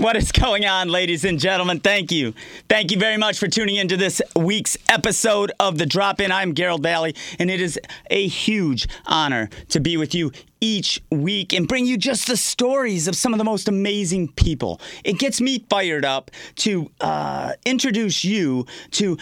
What is going on, ladies and gentlemen? Thank you. Thank you very much for tuning into this week's episode of The Drop In. I'm Garold Vallie, and it is a huge honor to be with you each week and bring you just the stories of some of the most amazing people. It gets me fired up to uh, introduce you to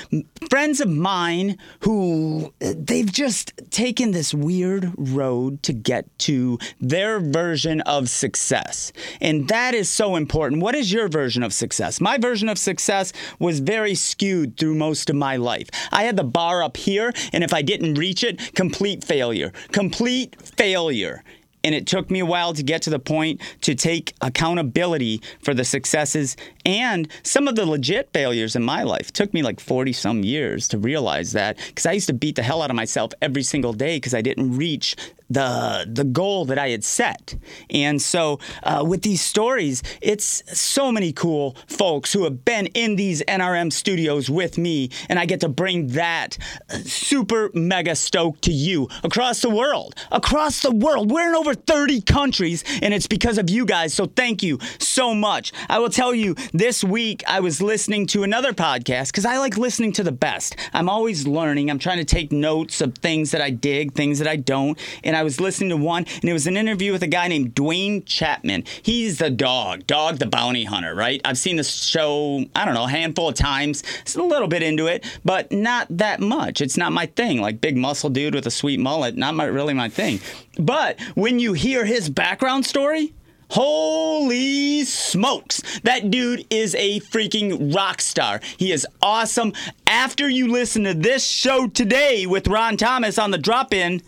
friends of mine who they've just taken this weird road to get to their version of success. And that is so important. What is your version of success? My version of success was very skewed through most of my life. I had the bar up here, and if I didn't reach it, complete failure. Complete failure. And it took me a while to get to the point to take accountability for the successes and some of the legit failures in my life. It took me like 40 some years to realize that because I used to beat the hell out of myself every single day because I didn't reach the the goal that I had set. And so uh, with these stories, it's so many cool folks who have been in these NRM studios with me, and I get to bring that super mega stoke to you across the world. Across the world, we're in over 30 countries, and it's because of you guys. So thank you so much. I will tell you, this week I was listening to another podcast because I like listening to the best. I'm always learning. I'm trying to take notes of things that I dig, things that I don't, and I was listening to one, and it was an interview with a guy named Dwayne Chapman. He's the dog, Dog the Bounty Hunter, right? I've seen this show, I don't know, a handful of times. It's a little bit into it, but not that much. It's not my thing. Like big muscle dude with a sweet mullet, not my, really my thing. But when you hear his background story, Holy smokes. That dude is a freaking rock star. He is awesome. After you listen to this show today with Ron Thomas on the drop in,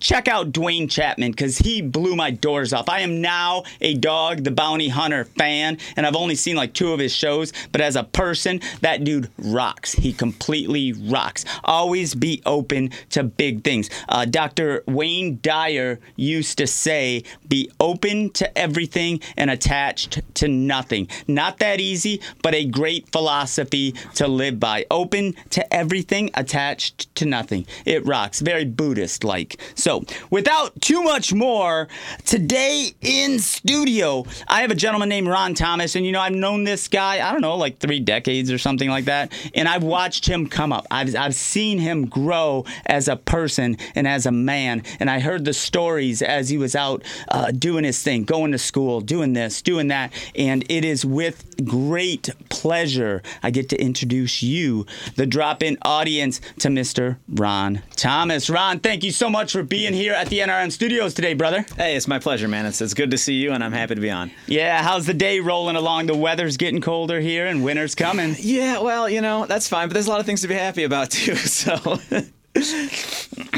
check out Dwayne Chapman because he blew my doors off. I am now a Dog the Bounty Hunter fan, and I've only seen like two of his shows, but as a person, that dude rocks. He completely rocks. Always be open to big things. Uh, Dr. Wayne Dyer used to say, be open to everything and attached to nothing. Not that easy, but a great philosophy to live by. Open to everything, attached to nothing. It rocks. Very Buddhist like. So, so, without too much more, today in studio, I have a gentleman named Ron Thomas. And, you know, I've known this guy, I don't know, like three decades or something like that. And I've watched him come up. I've, I've seen him grow as a person and as a man. And I heard the stories as he was out uh, doing his thing, going to school, doing this, doing that. And it is with great pleasure I get to introduce you, the drop in audience, to Mr. Ron Thomas. Ron, thank you so much for being being here at the NRM studios today, brother. Hey, it's my pleasure, man. It's, it's good to see you, and I'm happy to be on. Yeah, how's the day rolling along? The weather's getting colder here, and winter's coming. Yeah, well, you know, that's fine, but there's a lot of things to be happy about, too, so.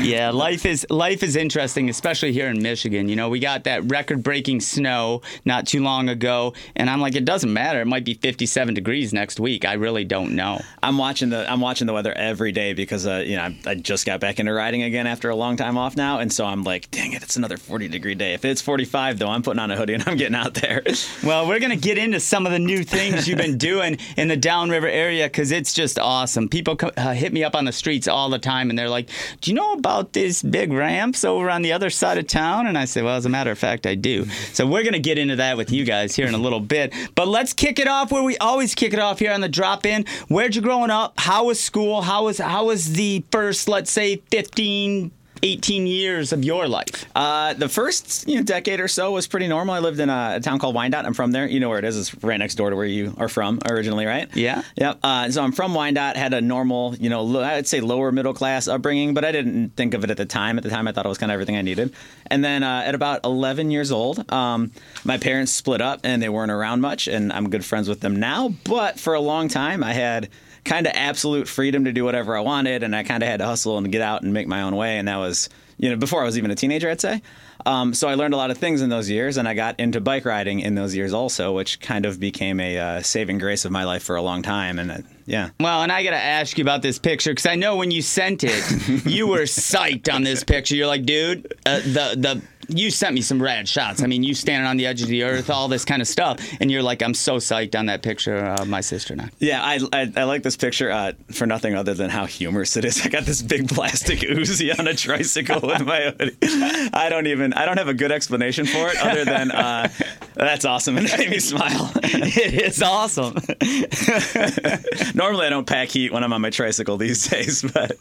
Yeah, life is life is interesting, especially here in Michigan. You know, we got that record-breaking snow not too long ago, and I'm like, it doesn't matter. It might be 57 degrees next week. I really don't know. I'm watching the I'm watching the weather every day because uh, you know I, I just got back into riding again after a long time off now, and so I'm like, dang it, it's another 40 degree day. If it's 45 though, I'm putting on a hoodie and I'm getting out there. well, we're gonna get into some of the new things you've been doing in the Downriver area because it's just awesome. People uh, hit me up on the streets all the time, and they're like, Do you know about these big ramps over on the other side of town? And I said, Well, as a matter of fact, I do. So we're to get into that with you guys here in a little bit. But let's kick it off where we always kick it off here on the drop in. Where'd you growing up? How was school? How was how was the first, let's say, 15 18 years of your life? Uh, the first you know, decade or so was pretty normal. I lived in a, a, town called Wyandotte. I'm from there. You know where it is. It's right next door to where you are from originally, right? Yeah. Yep. Uh, so I'm from Wyandotte. Had a normal, you know, I'd say lower middle class upbringing, but I didn't think of it at the time. At the time, I thought it was kind of everything I needed. And then uh, at about 11 years old, um, my parents split up and they weren't around much. And I'm good friends with them now. But for a long time, I had kind of absolute freedom to do whatever I wanted, and I kind of had to hustle and get out and make my own way. And that was, you know, before I was even a teenager, I'd say. Um, so I learned a lot of things in those years, and I got into bike riding in those years also, which kind of became a uh, saving grace of my life for a long time. And uh, yeah. Well, and I got to ask you about this picture because I know when you sent it, you were psyched on this picture. You're like, dude, uh, the the you sent me some rad shots. I mean, you standing on the edge of the earth, all this kind of stuff, and you're like, I'm so psyched on that picture of my sister and I. Yeah, I, I, I like this picture uh, for nothing other than how humorous it is. I got this big plastic Uzi on a tricycle with my hoodie. I don't even I don't have a good explanation for it other than uh, That's awesome. And it made me smile. it is awesome. Normally, I don't pack heat when I'm on my tricycle these days, but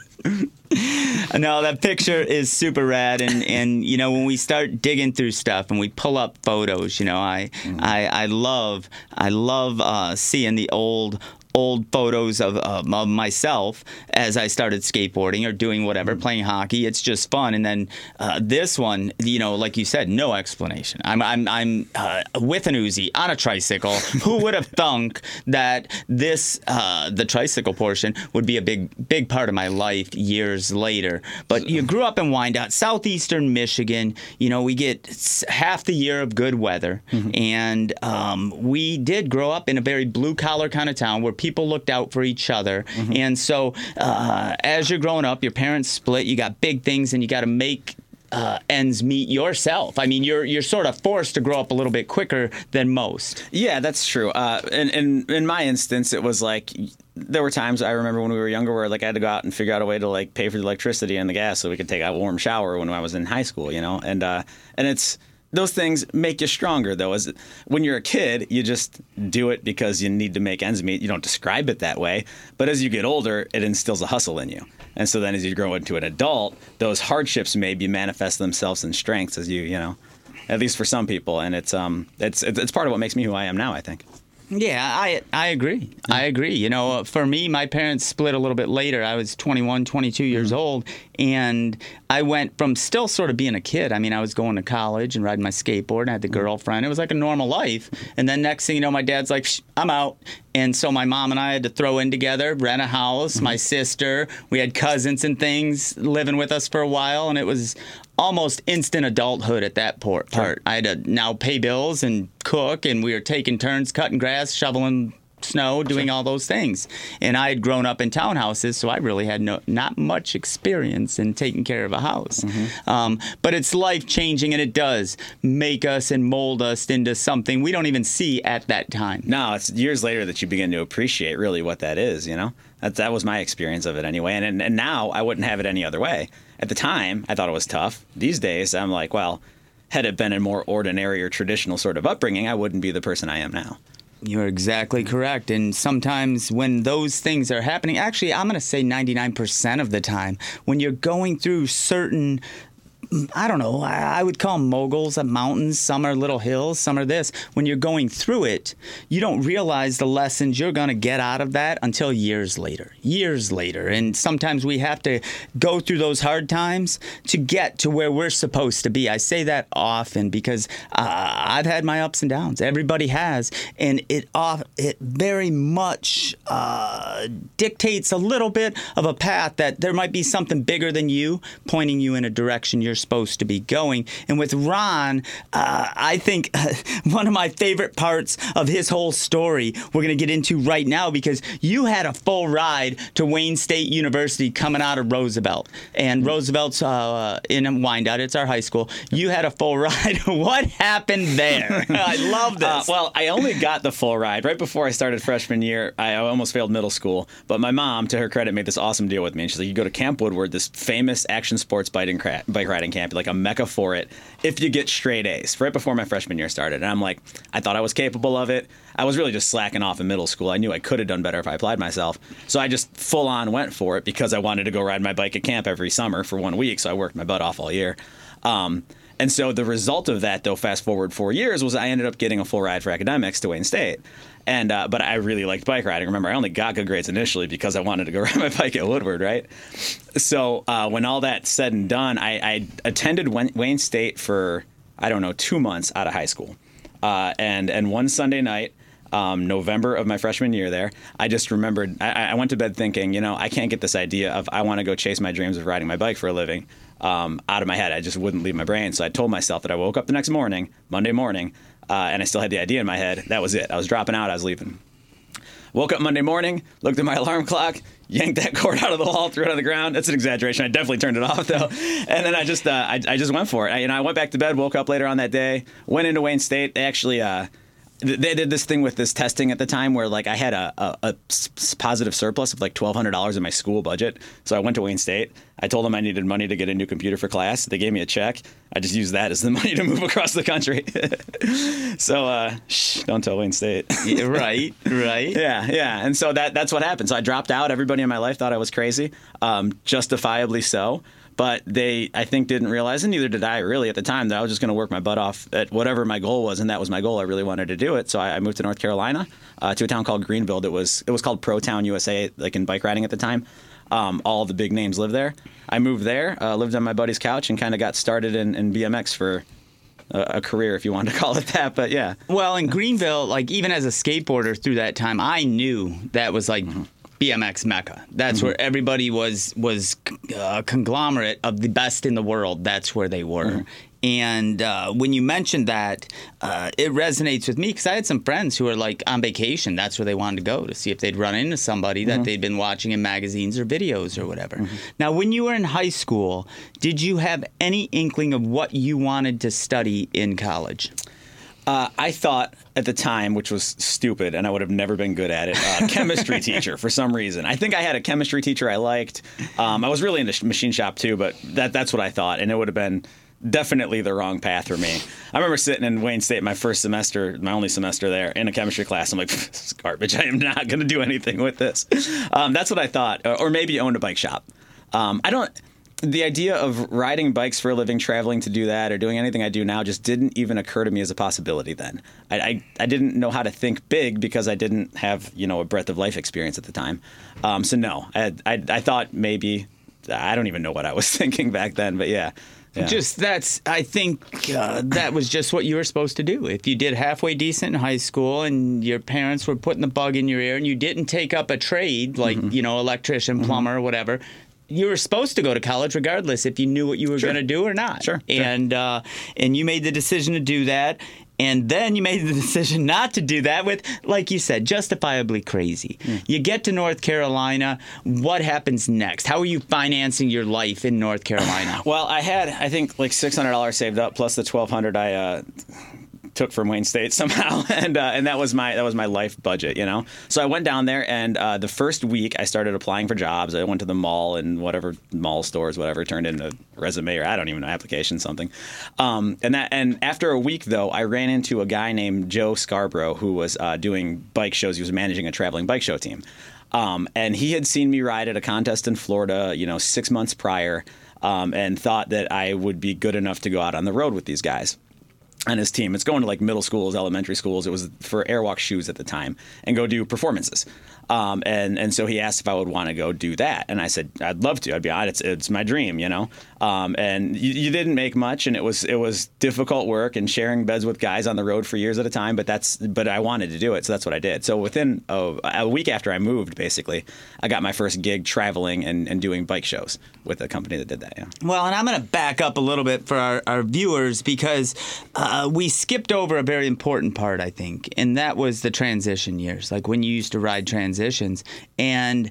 no, that picture is super rad, and and you know when we start digging through stuff and we pull up photos, you know, I mm-hmm. I I love I love uh, seeing the old old photos of, of, of, myself as I started skateboarding or doing whatever, mm-hmm. playing hockey. It's just fun. And then uh, this one, you know, like you said, no explanation. I'm I'm, I'm uh, with an Uzi on a tricycle. Who would have thunk that this uh, the tricycle portion would be a big big part of my life years later? But you grew up in Wyandotte, southeastern Michigan. You know, we get half the year of good weather, mm-hmm. and um, we did grow up in a very blue collar kind of town where people looked out for each other. Mm-hmm. And so, uh, as you're growing up, your parents split. You got big things, and you got to make uh, ends meet yourself. I mean, you're you're sort of forced to grow up a little bit quicker than most. Yeah, that's true. Uh, and, and in my instance, it was like there were times I remember when we were younger where like I had to go out and figure out a way to like pay for the electricity and the gas so we could take a warm shower when I was in high school. You know, and uh, and it's those things make you stronger though. As when you're a kid you just do it because you need to make ends meet. You don't describe it that way. But as you get older it instills a hustle in you. And so then as you grow into an adult those hardships maybe manifest themselves in strengths as you you know at least for some people. And it's um it's it's part of what makes me who i am now i think yeah, I I agree. I agree. You know, for me, my parents split a little bit later. I was 21, 22 years mm-hmm. old, and I went from still sort of being a kid. I mean, I was going to college and riding my skateboard, and I had the mm-hmm. girlfriend. It was like a normal life. And then next thing you know, my dad's like, I'm out. And so my mom and I had to throw in together, rent a house. Mm-hmm. My sister, we had cousins and things living with us for a while, and it was almost instant adulthood at that part. Sure. I had to now pay bills and cook, and we were taking turns cutting grass, shoveling snow, doing all those things. And I had grown up in townhouses, so I really had no not much experience in taking care of a house. Mm-hmm. Um, but it's life changing, and it does make us and mold us into something we don't even see at that time. No, it's years later that you begin to appreciate really what that is. You know, that that was my experience of it anyway. And and, and now I wouldn't have it any other way at the time, I thought it was tough. These days, I'm like, well, had it been a more ordinary or traditional sort of upbringing, I wouldn't be the person I am now. You're exactly correct. And sometimes when those things are happening, actually, I'm going to say 99% of the time, when you're going through certain I don't know, I would call them moguls of mountains. Some are little hills, some are this. When you're going through it, you don't realize the lessons you're going to get out of that until years later. Years later. And sometimes we have to go through those hard times to get to where we're supposed to be. I say that often because uh, I've had my ups and downs. Everybody has. And it, off, it very much uh, dictates a little bit of a path that there might be something bigger than you pointing you in a direction you're supposed to be going. And with Ron, uh, I think uh, one of my favorite parts of his whole story we're going to get into right now because you had a full ride to Wayne State University coming out of Roosevelt. And Roosevelt's uh, in Wyandotte, it's our high school. You had a full ride. what happened there? I love this. Uh, well, I only got the full ride right before I started freshman year. I almost failed middle school, but my mom, to her credit, made this awesome deal with me. And she's like, "You go to Camp Woodward, this famous action sports bike riding camp, like a mecca for it, if you get straight A's. Right before my freshman year started, and I'm like, I thought I was capable of it. I was really just slacking off in middle school. I knew I could have done better if I applied myself. So I just full on went for it because I wanted to go ride my bike at camp every summer for one week. So I worked my butt off all year. Um, and so the result of that, though, fast forward four years, was I ended up getting a full ride for academics to Wayne State. And uh, but I really liked bike riding. Remember, I only got good grades initially because I wanted to go ride my bike at Woodward, right? So uh, when all that said and done, I, I attended Wayne State for I don't know two months out of high school, uh, and and one Sunday night. Um, November of my freshman year there, I just remembered I, I, went to bed thinking, you know, I can't get this idea of I want to go chase my dreams of riding my bike for a living um, out of my head. I just wouldn't leave my brain. So I told myself that I woke up the next morning, Monday morning, uh, and I still had the idea in my head. That was it. I was dropping out. I was leaving. Woke up Monday morning, looked at my alarm clock, yanked that cord out of the wall, threw it on the ground. That's an exaggeration. I definitely turned it off though, and then I just uh, I, I, just went for it. I, and I went back to bed. Woke up later on that day. Went into Wayne State. They actually. Uh, they did this thing with this testing at the time where like I had a positive surplus of like twelve hundred dollars in my school budget. So I went to Wayne State. I told them I needed money to get a new computer for class. They gave me a check. I just used that as the money to move across the country. so uh, shh, don't tell Wayne State. Yeah, right, right. Yeah, yeah, and so that that's what happened. So I dropped out. Everybody in my life thought I was crazy, um, justifiably so. But they, I think, didn't realize, and neither did I really at the time, that I was just going to work my butt off at whatever my goal was, and that was my goal. I really wanted to do it, so I, I moved to North Carolina, uh, to a town called Greenville. That was it was called Pro Town USA, like in bike riding at the time. Um, all the big names lived there. I moved there, uh, lived on my buddy's couch, and kind of got started in, in BMX for a, a career, if you wanted to call it that. But yeah, Well, in Greenville, like even as a skateboarder through that time, I knew that was like BMX mecca. That's mm-hmm. where everybody was was a conglomerate of the best in the world. That's where they were. Mm-hmm. And uh, when you mentioned that, uh, it resonates with me because I had some friends who were like on vacation. That's where they wanted to go to see if they'd run into somebody that mm-hmm. they'd been watching in magazines or videos or whatever. Now, when you were in high school, did you have any inkling of what you wanted to study in college? Uh, I thought at the time, which was stupid, and I would have never been good at it, uh, chemistry teacher for some reason. I think I had a chemistry teacher I liked. Um, I was really into machine shop too, but that that's what I thought, and it would have been definitely the wrong path for me. I remember sitting in Wayne State my first semester, my only semester there, in a chemistry class. I'm like, this is garbage. I am not going to do anything with this. Um, that's what I thought, or, or maybe own a bike shop. Um, I don't the idea of riding bikes for a living, traveling to do that, or doing anything I do now just didn't even occur to me as a possibility then. I, I, I didn't know how to think big because I didn't have, you know, a breadth of life experience at the time. Um, so, no, I, I, I thought maybe, I don't even know what I was thinking back then, but yeah. yeah. Just that's, I think uh, that was just what you were supposed to do. If you did halfway decent in high school and your parents were putting the bug in your ear and you didn't take up a trade like, Mm-hmm. you know, electrician, plumber, whatever, you were supposed to go to college regardless if you knew what you were Sure. going to do or not. Sure, sure. And, uh, and you made the decision to do that. And then you made the decision not to do that with, like you said, justifiably crazy. Hmm. You get to North Carolina. What happens next? How are you financing your life in North Carolina? Well, I had I think like six hundred dollars saved up plus the twelve hundred I uh, took from Wayne State somehow, and uh, and that was my that was my life budget, you know. So I went down there, and uh, the first week I started applying for jobs. I went to the mall and whatever mall stores, whatever, turned in a resume or I don't even know application something. Um, and that and after a week though, I ran into a guy named Joe Scarborough who was uh, doing bike shows. He was managing a traveling bike show team. Um, and he had seen me ride at a contest in Florida, you know, six months prior, um, and thought that I would be good enough to go out on the road with these guys and his team. It's going to like middle schools, elementary schools. It was for Airwalk shoes at the time, and go do performances. Um, and and so he asked if I would want to go do that, and I said I'd love to. I'd be honest, it's it's my dream, you know. Um, and you, you didn't make much, and it was it was difficult work and sharing beds with guys on the road for years at a time. But that's but I wanted to do it, so that's what I did. So within a, a week after I moved, basically, I got my first gig traveling and, and doing bike shows with a company that did that. Yeah. Well, and I'm going to back up a little bit for our, our viewers because uh, we skipped over a very important part, I think, and that was the transition years, like when you used to ride transitions. And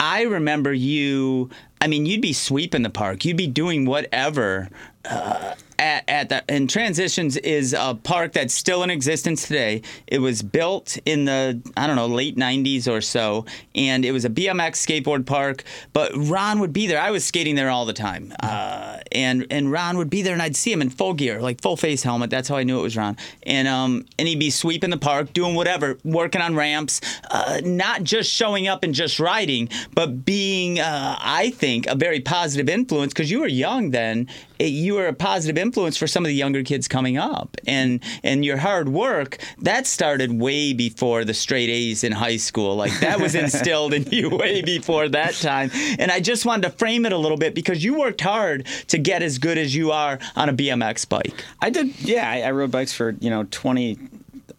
I remember you, I mean, you'd be sweeping the park, you'd be doing whatever. Uh, at, at the and transitions is a park that's still in existence today. It was built in the i don't know late 90s or so and it was a bmx skateboard park but ron would be there. I was skating there all the time uh, and and ron would be there and i'd see him in full gear like full face helmet. That's how i knew it was ron. And um and he'd be sweeping the park doing whatever working on ramps uh, not just showing up and just riding but being uh, i think a very positive influence because you were young then you were a positive influence for some of the younger kids coming up and and your hard work that started way before the straight A's in high school like that was instilled in you way before that time and I just wanted to frame it a little bit because you worked hard to get as good as you are on a BMX bike I did. Yeah, I, I rode bikes for you know twenty.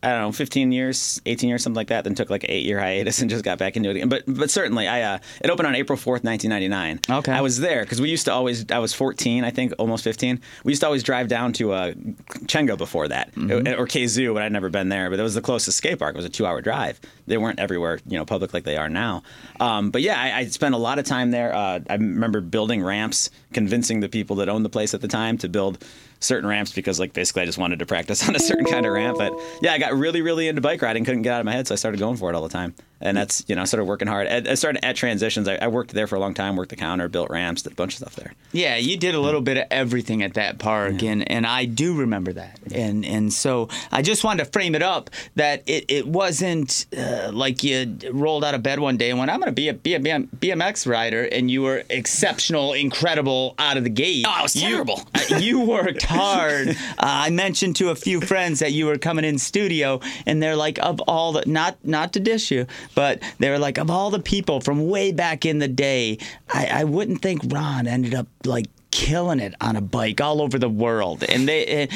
I don't know, 15 years, 18 years, something like that. Then took like an eight year hiatus and just got back into it again. But but certainly, I uh, it opened on April 4th, 1999. Okay. I was there because we used to always. I was 14, I think, almost 15. We used to always drive down to uh, Chengo before that, Mm-hmm. or Kazoo, but I'd never been there. But it was the closest skate park. It was a two hour drive. They weren't everywhere, you know, public like they are now. Um, but yeah, I, I spent a lot of time there. Uh, I remember building ramps, convincing the people that owned the place at the time to build certain ramps because like basically I just wanted to practice on a certain kind of ramp. But yeah, I got really really into bike riding, couldn't get out of my head, so I started going for it all the time. And that's you know I started working hard. I started at Transitions. I, I worked there for a long time, worked the counter, built ramps, did a bunch of stuff there. Yeah, you did a little bit of everything at that park, yeah. and, and I do remember that. And and so I just wanted to frame it up that it, it wasn't uh, like you rolled out of bed one day and went, I'm going to be a, be a BMX rider, and you were exceptional, incredible out of the gate. Oh, I was terrible. You, uh, you worked hard. Uh, I mentioned to a few friends that you were coming in studio, and they're like, of all the not not to dish you, but they were like, of all the people from way back in the day, I, I wouldn't think Ron ended up like killing it on a bike all over the world. And they eh,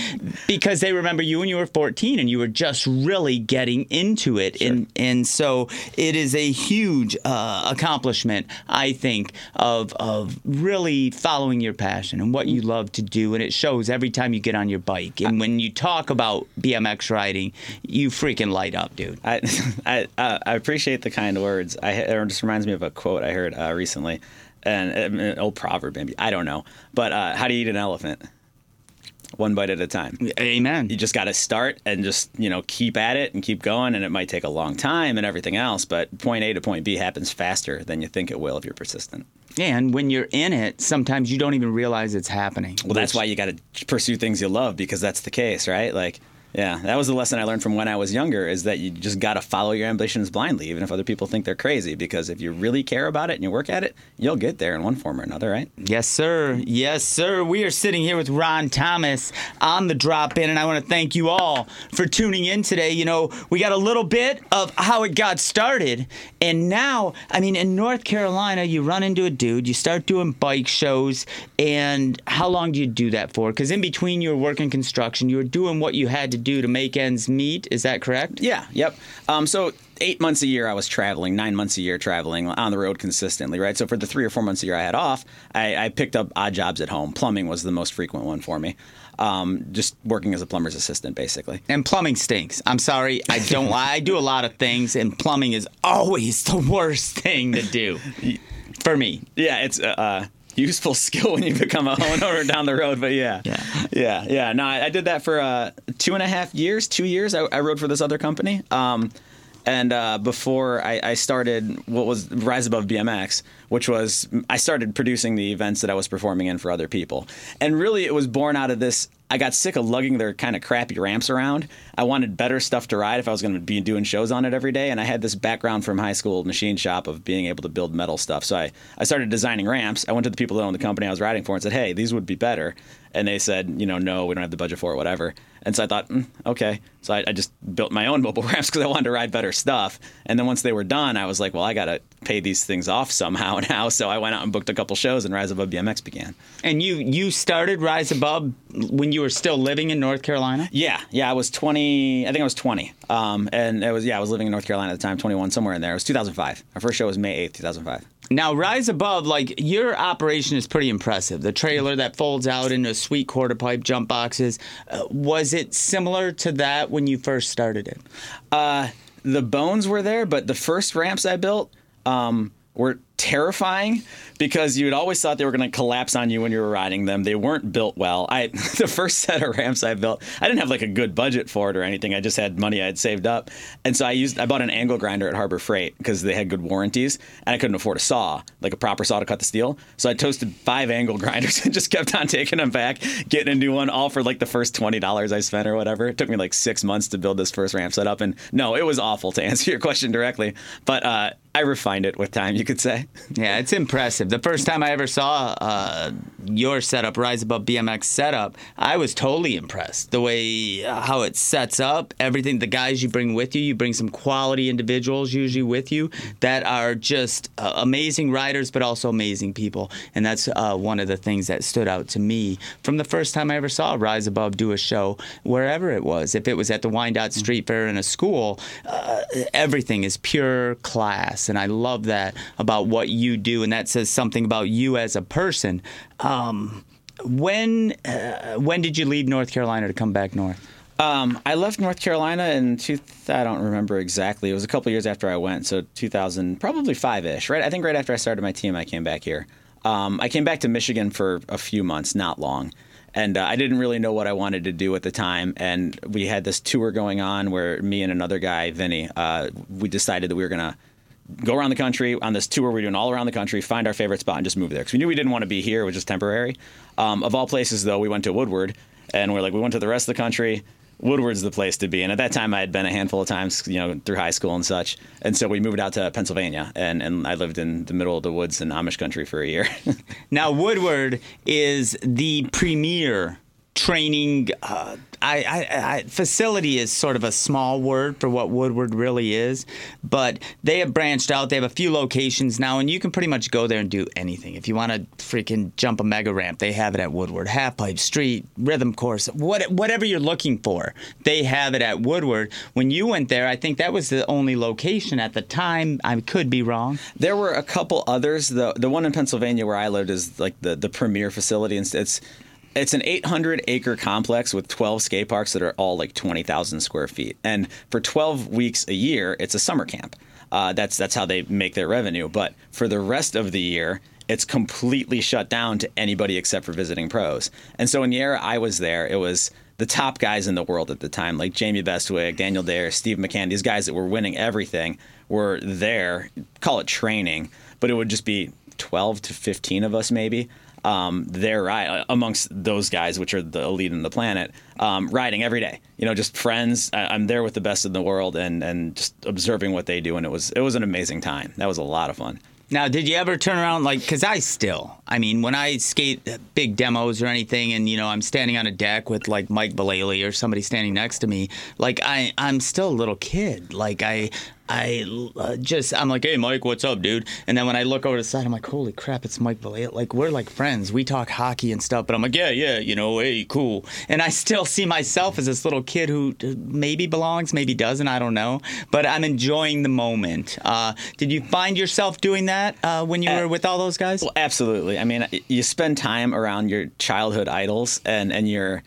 because they remember you when you were 14 and you were just really getting into it. Sure. and and so it is a huge uh, accomplishment I think of of really following your passion and what you love to do. And it shows every time you get on your bike. And when you talk about BMX riding you freaking light up dude. I I, uh, I appreciate the kind words. I it just reminds me of a quote I heard uh, recently and an old proverb maybe I don't know. But uh, how do you eat an elephant? One bite at a time. Amen. You just got to start and just you know keep at it and keep going, and it might take a long time and everything else, but point A to point B happens faster than you think it will if you're persistent. And when you're in it, sometimes you don't even realize it's happening. Well, which... that's why you got to pursue things you love because that's the case, right? Like yeah, that was the lesson I learned from when I was younger is that you just got to follow your ambitions blindly, even if other people think they're crazy. Because if you really care about it and you work at it, you'll get there in one form or another, right? Yes, sir. Yes, sir. We are sitting here with Ron Thomas on the drop in, and I want to thank you all for tuning in today. You know, we got a little bit of how it got started, and now, I mean, in North Carolina, you run into a dude, you start doing bike shows, and how long do you do that for? Because in between you were working construction, you were doing what you had to do to make ends meet. Is that correct? Yeah. Yep. Um, so eight months a year I was traveling, nine months a year traveling on the road consistently, right? So for the three or four months a year I had off, I, I picked up odd jobs at home. Plumbing was the most frequent one for me. Um, just working as a plumber's assistant, basically. And plumbing stinks. I'm sorry, I don't. I do a lot of things, and plumbing is always the worst thing to do for me. Yeah, it's. Uh, uh useful skill when you become a homeowner down the road. But yeah, yeah, yeah, yeah. No, I, I did that for uh, two and a half years, two years. I, I rode for this other company. Um, and uh, before I, I, started what was Rise Above BMX, which was I started producing the events that I was performing in for other people. And really, it was born out of this. I got sick of lugging their kind of crappy ramps around. I wanted better stuff to ride if I was going to be doing shows on it every day. And I had this background from high school machine shop of being able to build metal stuff. So I, I started designing ramps. I went to the people that owned the company I was riding for and said, hey, these would be better. And they said, you know, no, we don't have the budget for it, whatever. And so I thought, mm, okay. So I, I, just built my own mobile ramps because I wanted to ride better stuff. And then once they were done, I was like, well, I got to pay these things off somehow now. So I went out and booked a couple shows, and Rise Above BMX began. And you you started Rise Above when you were still living in North Carolina? Yeah, yeah. I was 20. I think I was 20. Um, and it was yeah, I was living in North Carolina at the time, 21, somewhere in there. It was 2005. Our first show was May 8th, 2005. Now, Rise Above, like your operation is pretty impressive. The trailer that folds out into sweet quarter pipe jump boxes. Uh, was it similar to that when you first started it? Uh, the bones were there, but the first ramps I built um, were terrifying because you had always thought they were going to collapse on you when you were riding them. They weren't built well. I the first set of ramps I built, I didn't have like a good budget for it or anything. I just had money I had saved up, and so I used I bought an angle grinder at Harbor Freight because they had good warranties, and I couldn't afford a saw, like a proper saw to cut the steel. So I toasted five angle grinders and just kept on taking them back, getting a new one, all for like the first twenty dollars I spent or whatever. It took me like six months to build this first ramp setup, and no, it was awful to answer your question directly, but. Uh, I refined it with time, you could say. Yeah, it's impressive. The first time I ever saw uh, your setup, Rise Above BMX setup, I was totally impressed. The way uh, how it sets up, everything, the guys you bring with you, you bring some quality individuals usually with you that are just uh, amazing riders, but also amazing people. And that's uh, one of the things that stood out to me from the first time I ever saw Rise Above do a show, wherever it was. If it was at the Wyandotte Street Fair in a school, uh, everything is pure class and I love that about what you do, and that says something about you as a person. Um, when uh, when did you leave North Carolina to come back north? Um, I left North Carolina in two. I don't remember exactly. It was a couple years after I went, so 2000, probably five ish. Right, I think right after I started my team, I came back here. Um, I came back to Michigan for a few months, not long, and uh, I didn't really know what I wanted to do at the time. And we had this tour going on where me and another guy, Vinny, uh, we decided that we were gonna go around the country on this tour. We're doing all around the country, find our favorite spot, and just move there because we knew we didn't want to be here; was just temporary. Um, of all places, though, we went to Woodward, and we're like, we went to the rest of the country. Woodward's the place to be. And at that time, I had been a handful of times, you know, through high school and such. And so we moved out to Pennsylvania, and, and I lived in the middle of the woods in Amish country for a year. now, Woodward is the premier training uh, I, I, I, facility is sort of a small word for what Woodward really is, but they have branched out. They have a few locations now, and you can pretty much go there and do anything. If you want to freaking jump a mega ramp, they have it at Woodward. Half pipe, street, rhythm course, what, whatever you're looking for, they have it at Woodward. When you went there, I think that was the only location at the time. I could be wrong. There were a couple others. The the one in Pennsylvania where I lived is like the the premier facility, and it's it's an 800 acre complex with 12 skate parks that are all like 20,000 square feet. And for 12 weeks a year, it's a summer camp. Uh, that's that's how they make their revenue. But for the rest of the year, it's completely shut down to anybody except for visiting pros. And so in the era I was there, it was the top guys in the world at the time, like Jamie Bestwick, Daniel Dhers, Steve McCann, these guys that were winning everything were there. Call it training, but it would just be 12 to 15 of us maybe um, they're amongst those guys, which are the elite in the planet, um, riding every day. You know, just friends. I, am there with the best in the world, and and just observing what they do, and it was it was an amazing time. That was a lot of fun. Now, did you ever turn around like? Because I still, I mean, when I skate big demos or anything, and you know, I'm standing on a deck with like Mike Vallely or somebody standing next to me, like I, I'm still a little kid. Like I, I uh, just I'm like, hey Mike, what's up, dude? And then when I look over the side, I'm like, holy crap, it's Mike Vallely. Like we're like friends. We talk hockey and stuff, but I'm like, yeah, yeah, you know, hey, cool. And I still see myself as this little kid who maybe belongs, maybe doesn't. I don't know, but I'm enjoying the moment. Uh, did you find yourself doing that uh, when you were with all those guys? Well, absolutely. I mean, you spend time around your childhood idols, and and you're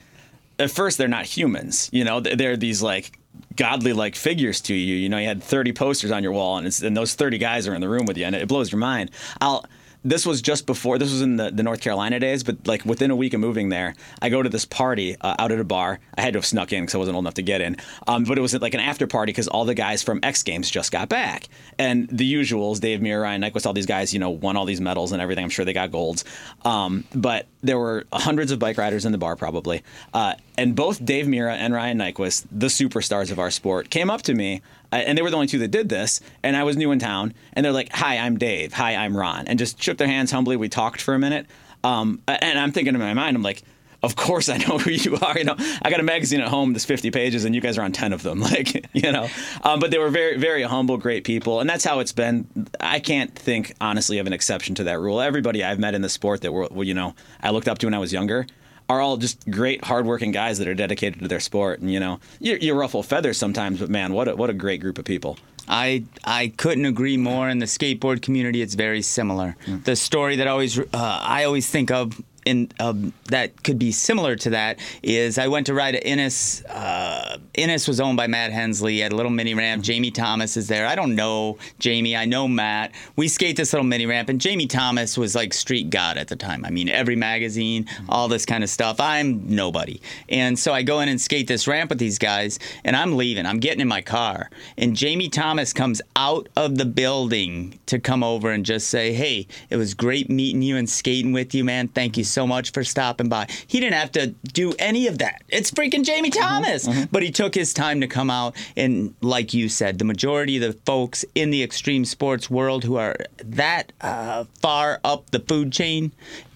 at first they're not humans. You know, they're these like godly like figures to you. You know, you had 30 posters on your wall, and, and those 30 guys are in the room with you, and it blows your mind. I'll this was just before this was in the, the North Carolina days, but like within a week of moving there, I go to this party uh, out at a bar. I had to have snuck in because I wasn't old enough to get in. Um, but it was like an after party because all the guys from X Games just got back, and the usuals, Dave Mirra, Ryan Nyquist, all these guys, you know, won all these medals and everything. I'm sure they got golds. Um, but there were hundreds of bike riders in the bar probably, uh, and both Dave Mirra and Ryan Nyquist, the superstars of our sport, came up to me and they were the only two that did this. And I was new in town, and they're like, "Hi, I'm Dave. Hi, I'm Ron," and just shook their hands humbly. We talked for a minute, um, and I'm thinking in my mind, I'm like, "Of course I know who you are." You know, I got a magazine at home that's 50 pages, and you guys are on 10 of them. Like, you know, um, but they were very, very humble, great people, and that's how it's been. I can't think honestly of an exception to that rule. Everybody I've met in the sport that were, you know, I looked up to when I was younger are all just great, hardworking guys that are dedicated to their sport. And you know, you, you ruffle feathers sometimes, but man, what a, what a great group of people. I I couldn't agree more. In the skateboard community, it's very similar. Mm. The story that always uh, I always think of in um, that could be similar to that is I went to ride at Innis. Uh, Innis was owned by Matt Hensley at a little mini ramp. Mm-hmm. Jamie Thomas is there. I don't know Jamie. I know Matt. We skate this little mini ramp, and Jamie Thomas was like street god at the time. I mean, every magazine, mm-hmm. all this kind of stuff. I'm nobody, and so I go in and skate this ramp with these guys, and I'm leaving. I'm getting in my car, and Jamie Thomas comes out of the building to come over and just say, "Hey, it was great meeting you and skating with you, man. Thank you so much for stopping by. He didn't have to do any of that. It's freaking Jamie mm-hmm, Thomas. Mm-hmm, mm-hmm. But he took his time to come out. And like you said, the majority of the folks in the extreme sports world who are that uh, far up the food chain,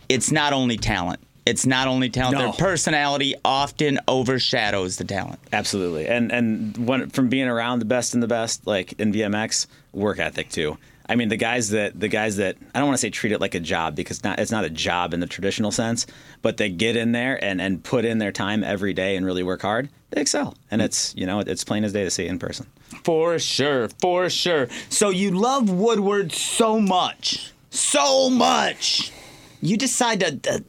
it's not only talent. It's not only talent; no. their personality often overshadows the talent. Absolutely, and and when, from being around the best and the best, like in BMX, work ethic too. I mean, the guys that the guys that I don't want to say treat it like a job because not it's not a job in the traditional sense, but they get in there and and put in their time every day and really work hard. They excel, and mm. it's you know it's plain as day to see in person. For sure, for sure. So you love Woodward so much, so much. You decide to, to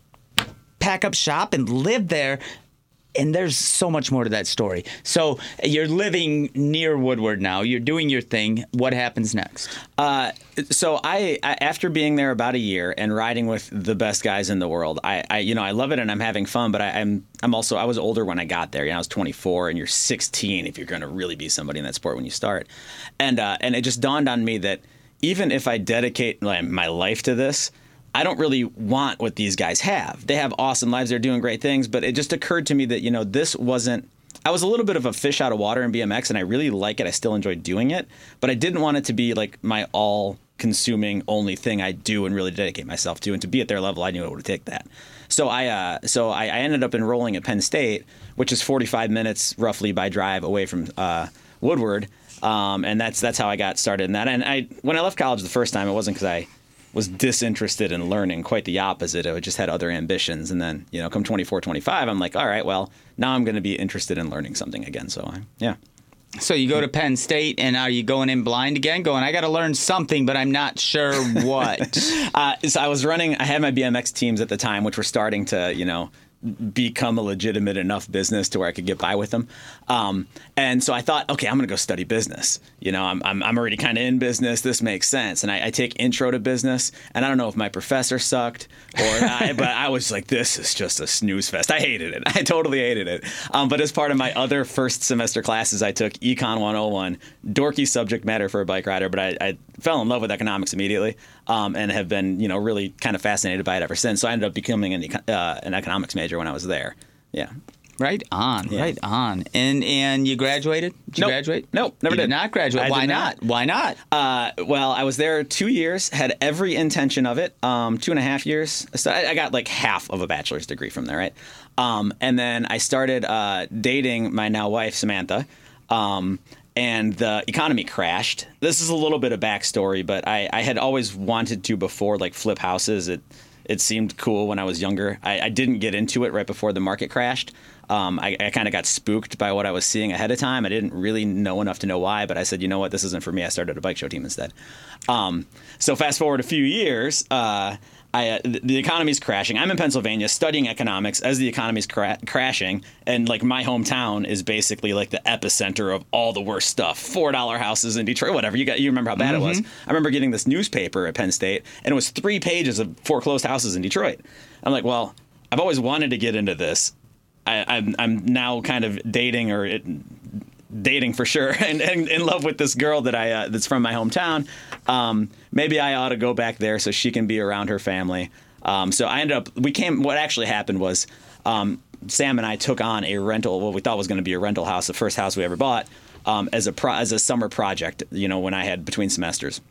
pack up shop and live there and there's so much more to that story. So you're living near Woodward now. You're doing your thing. What happens next? Uh, so I, after being there about a year and riding with the best guys in the world, I, I you know I love it and I'm having fun. But I, am I'm, I'm also I was older when I got there. You know, I was 24 and you're 16 if you're going to really be somebody in that sport when you start. And uh, and it just dawned on me that even if I dedicate my life to this, I don't really want what these guys have. They have awesome lives, they're doing great things, but it just occurred to me that, you know, this wasn't I was a little bit of a fish out of water in BMX and I really like it. I still enjoy doing it, but I didn't want it to be like my all consuming only thing I do and really dedicate myself to. And to be at their level, I knew it would take that. So I uh, so I, I, ended up enrolling at Penn State, which is 45 minutes roughly by drive away from uh, Woodward. Um, and that's that's how I got started in that. And I when I left college the first time, it wasn't because I was disinterested in learning. Quite the opposite. I just had other ambitions. And then, you know, come 24, 25, I'm like, all right, well, now I'm going to be interested in learning something again. So, I, yeah. So you go to Penn State, and are you going in blind again? Going, I got to learn something, but I'm not sure what. uh, so I was running. I had my BMX teams at the time, which were starting to, you know, become a legitimate enough business to where I could get by with them. Um, and so I thought, okay, I'm going to go study business. You know, I'm, I'm, I'm already kind of in business. This makes sense. And I, I, take intro to business. And I don't know if my professor sucked or I, but I was like, this is just a snooze fest. I hated it. I totally hated it. Um, but as part of my other first semester classes, I took Econ 101, dorky subject matter for a bike rider, but I, I fell in love with economics immediately um, and have been, you know, really kind of fascinated by it ever since. So I ended up becoming an, uh, an economics major when I was there. Yeah. Right on, yeah. right on. And and you graduated? Did you nope. graduate? Nope, never did. did. not graduate. I Why not? not? Why not? Uh, well, I was there two years, had every intention of it. Um, two and a half years. So I, I, got like half of a bachelor's degree from there, right? Um, and then I started uh, dating my now wife Samantha. Um, and the economy crashed. This is a little bit of backstory, but I, I had always wanted to before like flip houses. It it seemed cool when I was younger. I, I didn't get into it right before the market crashed. Um, I, I kind of got spooked by what I was seeing ahead of time. I didn't really know enough to know why, but I said, you know what, this isn't for me. I started a bike show team instead. Um, so fast forward a few years. Uh, I, uh, the economy's crashing. I'm in Pennsylvania studying economics as the economy's cra- crashing, and like my hometown is basically like the epicenter of all the worst stuff. Four dollar houses in Detroit, whatever. You got you remember how bad mm-hmm. it was. I remember getting this newspaper at Penn State, and it was three pages of foreclosed houses in Detroit. I'm like, well, I've always wanted to get into this. I, am I'm, I'm now kind of dating or it, dating for sure and, and, in love with this girl that I uh, that's from my hometown. Um, maybe I ought to go back there so she can be around her family. Um, so I ended up we came. What actually happened was um, Sam and I took on a rental. What we thought was going to be a rental house, the first house we ever bought, um, as a pro, as a summer project. You know, when I had between semesters,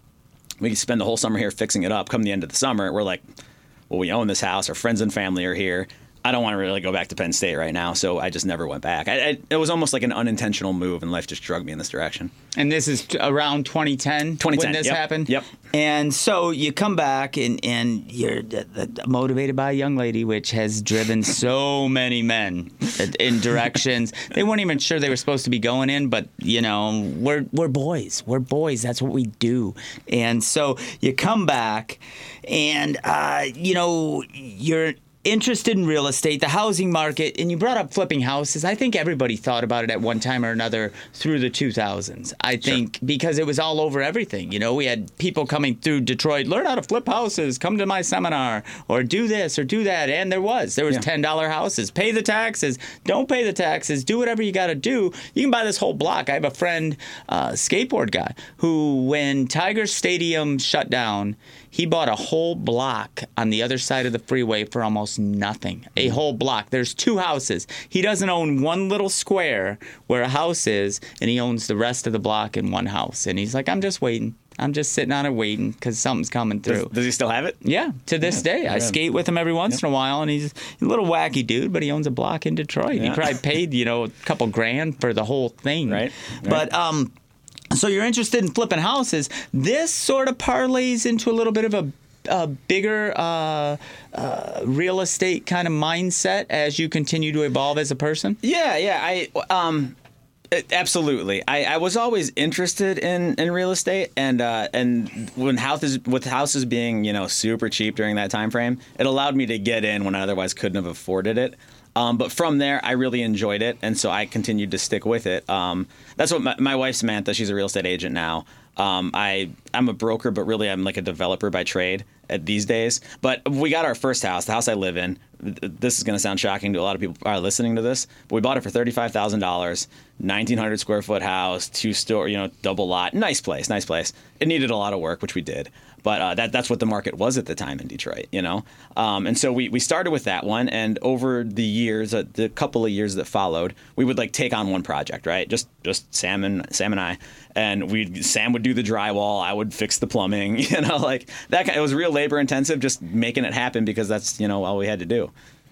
we spend the whole summer here fixing it up. Come the end of the summer, we're like, well, we own this house. Our friends and family are here. I don't want to really go back to Penn State right now, so I just never went back. I, I, it was almost like an unintentional move, and life just drug me in this direction. And this is around 2010, 2010 when this yep, happened? Yep. And so you come back, and, and you're motivated by a young lady, which has driven so many men in directions they weren't even sure they were supposed to be going in, but, you know, we're, we're boys. We're boys. That's what we do. And so you come back, and, uh, you know, you're interested in real estate, the housing market, and you brought up flipping houses. I think everybody thought about it at one time or another through the 2000s. I think sure. because it was all over everything. You know, we had people coming through Detroit, learn how to flip houses, come to my seminar, or do this or do that. And there was. There was yeah. $10 houses. Pay the taxes. Don't pay the taxes. Do whatever you got to do. You can buy this whole block. I have a friend, uh, skateboard guy, who when Tiger Stadium shut down, he bought a whole block on the other side of the freeway for almost nothing. A whole block. There's two houses. He doesn't own one little square where a house is, and he owns the rest of the block in one house. And he's like, I'm just waiting. I'm just sitting on it waiting because something's coming through. Does, does, he still have it? Yeah, to this yeah, day. I skate with him every once in a while, and he's a little wacky dude, but he owns a block in Detroit. Yeah. He probably paid, you know, a couple grand for the whole thing. Right. right. But um, so you're interested in flipping houses. This sort of parlays into a little bit of a a bigger uh, uh, real estate kind of mindset as you continue to evolve as a person? Yeah, yeah. I um, absolutely. I, I was always interested in, in real estate, and uh, and when houses with houses being you know super cheap during that time frame, it allowed me to get in when I otherwise couldn't have afforded it. Um, but from there, I really enjoyed it, and so I continued to stick with it. Um, that's what my, my wife Samantha. She's a real estate agent now. Um, I I'm a broker, but really I'm like a developer by trade these days. But we got our first house, the house I live in. This is going to sound shocking to a lot of people are listening to this, but we bought it for thirty five thousand dollars, nineteen hundred square foot house, two store, you know, double lot, nice place, nice place. It needed a lot of work, which we did but uh, that that's what the market was at the time in Detroit, you know. Um, and so we, we started with that one, and over the years, uh, the couple of years that followed, we would like take on one project, right? Just just Sam and Sam and I, and we Sam would do the drywall, I would fix the plumbing, you know, like that. Kind, it was real labor intensive, just making it happen because that's you know all we had to do.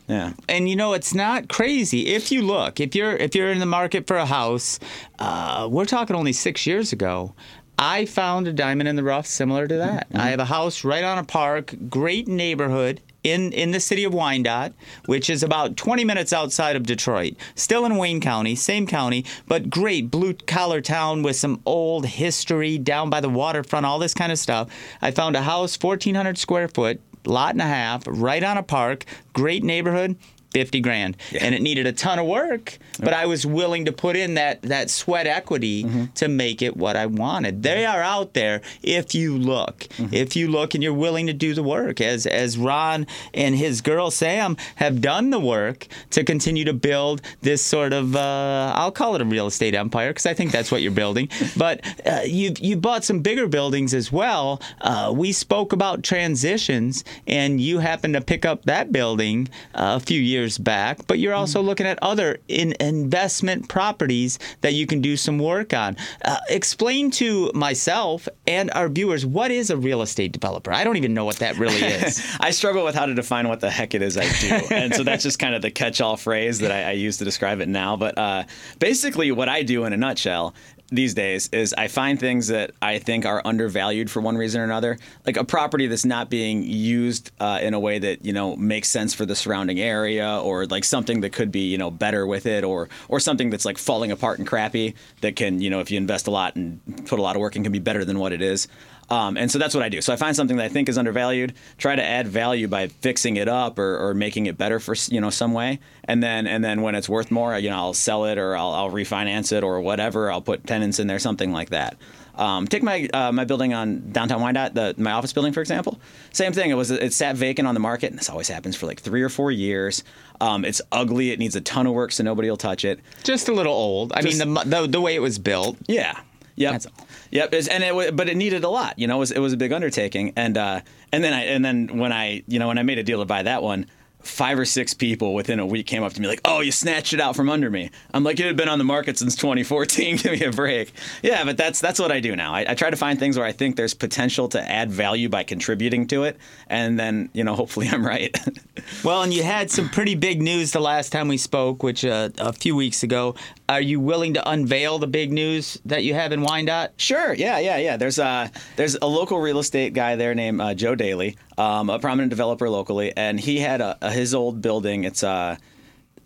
Yeah. And you know, it's not crazy. If you look, if you're if you're in the market for a house, uh, we're talking only six years ago. I found a diamond in the rough similar to that. Mm-hmm. I have a house right on a park, great neighborhood in, in the city of Wyandotte, which is about 20 minutes outside of Detroit. Still in Wayne County, same county, but great blue collar town with some old history down by the waterfront, all this kind of stuff. I found a house, 1,400 square foot, lot and a half, right on a park, great neighborhood. 50 grand. Yeah. and it needed a ton of work but i was willing to put in that that sweat equity mm-hmm. to make it what i wanted. They are out there if you look. Mm-hmm. if you look and you're willing to do the work as as ron and his girl sam have done the work to continue to build this sort of uh, i'll call it a real estate empire because i think that's what you're building. But uh, you you bought some bigger buildings as well. Uh, we spoke about transitions and you happened to pick up that building uh, a few years years back, but you're also mm-hmm. looking at other in investment properties that you can do some work on. Uh, explain to myself and our viewers what is a real estate developer. I don't even know what that really is. I struggle with how to define what the heck it is I do, and so that's just kind of the catch-all phrase that I, I use to describe it now. But uh, basically, what I do in a nutshell these days is I find things that I think are undervalued for one reason or another, like a property that's not being used uh, in a way that you know makes sense for the surrounding area, or like something that could be you know better with it, or or something that's like falling apart and crappy that can you know if you invest a lot and put a lot of work in can be better than what it is. Um, and so that's what I do. So I find something that I think is undervalued, try to add value by fixing it up or, or making it better for you know some way, and then and then when it's worth more, you know, I'll sell it or I'll, I'll refinance it or whatever. I'll put tenants in there, something like that. Um, take my uh, my building on downtown Wyandotte, the, my office building, for example. Same thing. It was it sat vacant on the market, and this always happens for like three or four years. Um, it's ugly. It needs a ton of work, so nobody will touch it. Just a little old. I Just, mean, the, the the way it was built. Yeah, Yep. Yep. and it, but it needed a lot. You know, it was, it was a big undertaking. And uh, and then I and then when I you know when I made a deal to buy that one, five or six people within a week came up to me like, "Oh, you snatched it out from under me." I'm like, "It had been on the market since 2014. Give me a break." Yeah, but that's that's what I do now. I, I, try to find things where I think there's potential to add value by contributing to it, and then you know, hopefully, I'm right. well, and you had some pretty big news the last time we spoke, which uh, a few weeks ago. Are you willing to unveil the big news that you have in Wyandotte? Sure. Yeah, yeah, yeah. There's a there's a local real estate guy there named uh, Joe Daly, um, a prominent developer locally, and he had a, a his old building. It's uh,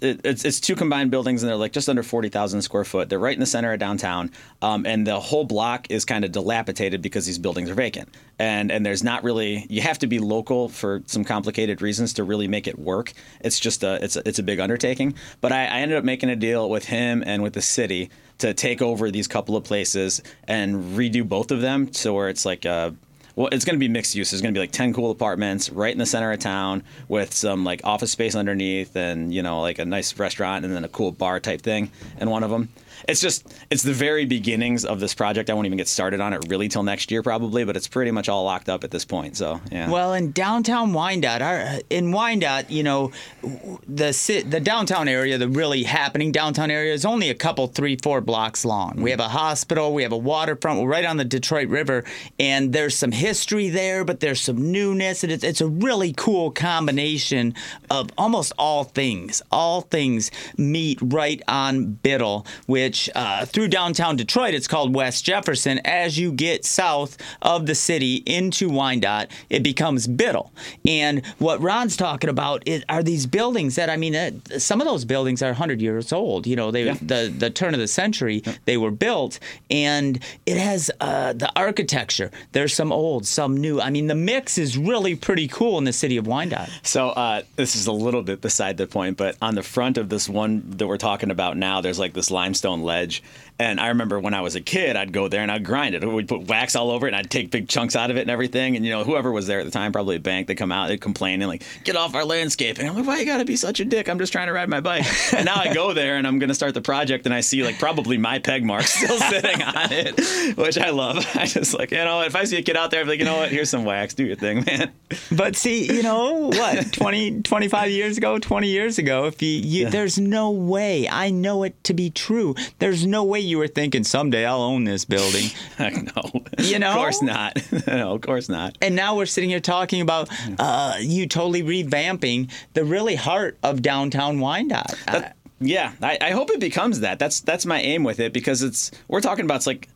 it, it's, it's two combined buildings and they're like just under 40,000 square foot. They're right in the center of downtown. Um, and the whole block is kind of dilapidated because these buildings are vacant. And, and there's not really, you have to be local for some complicated reasons to really make it work. It's just a, it's a, it's a big undertaking. But I, I ended up making a deal with him and with the city to take over these couple of places and redo both of them. So where it's like, a, well, it's going to be mixed use. There's going to be like 10 cool apartments right in the center of town with some like office space underneath and, you know, like a nice restaurant and then a cool bar type thing in one of them it's just it's the very beginnings of this project. I won't even get started on it really till next year probably, but it's pretty much all locked up at this point. So yeah. Well, in downtown Wyandotte, our, in Wyandotte, you know, the the downtown area, the really happening downtown area is only a couple, three, four blocks long. Mm-hmm. We have a hospital, we have a waterfront, we're right on the Detroit River, and there's some history there, but there's some newness, and it's, it's a really cool combination of almost all things. All things meet right on Biddle, which uh, through downtown Detroit, it's called West Jefferson. As you get south of the city into Wyandotte, it becomes Biddle. And what Ron's talking about is, are these buildings that I mean, uh, some of those buildings are 100 years old. You know, they the the turn of the century they were built, and it has uh, the architecture. There's some old, some new. I mean, the mix is really pretty cool in the city of Wyandotte. So uh, this is a little bit beside the point, but on the front of this one that we're talking about now, there's like this limestone ledge. And I remember when I was a kid, I'd go there and I'd grind it. We'd put wax all over it and I'd take big chunks out of it and everything. And you know, whoever was there at the time, probably a bank, they come out, they complain and like, get off our landscaping. And I'm like, why you gotta be such a dick? I'm just trying to ride my bike. and now I go there and I'm gonna start the project and I see like probably my peg mark still sitting on it, which I love. I just like, you know, if I see a kid out there, I'm like, you know what, here's some wax, do your thing, man. But see, you know what? 20, 25 years ago, 20 years ago, if you, you Yeah. there's no way. I know it to be true. There's no way you were thinking someday I'll own this building. no. You know? Of course not. no, of course not. and now we're sitting here talking about uh, you totally revamping the really heart of downtown Wyandotte. Uh, Yeah, I, I hope it becomes that. That's that's my aim with it because it's we're talking about it's like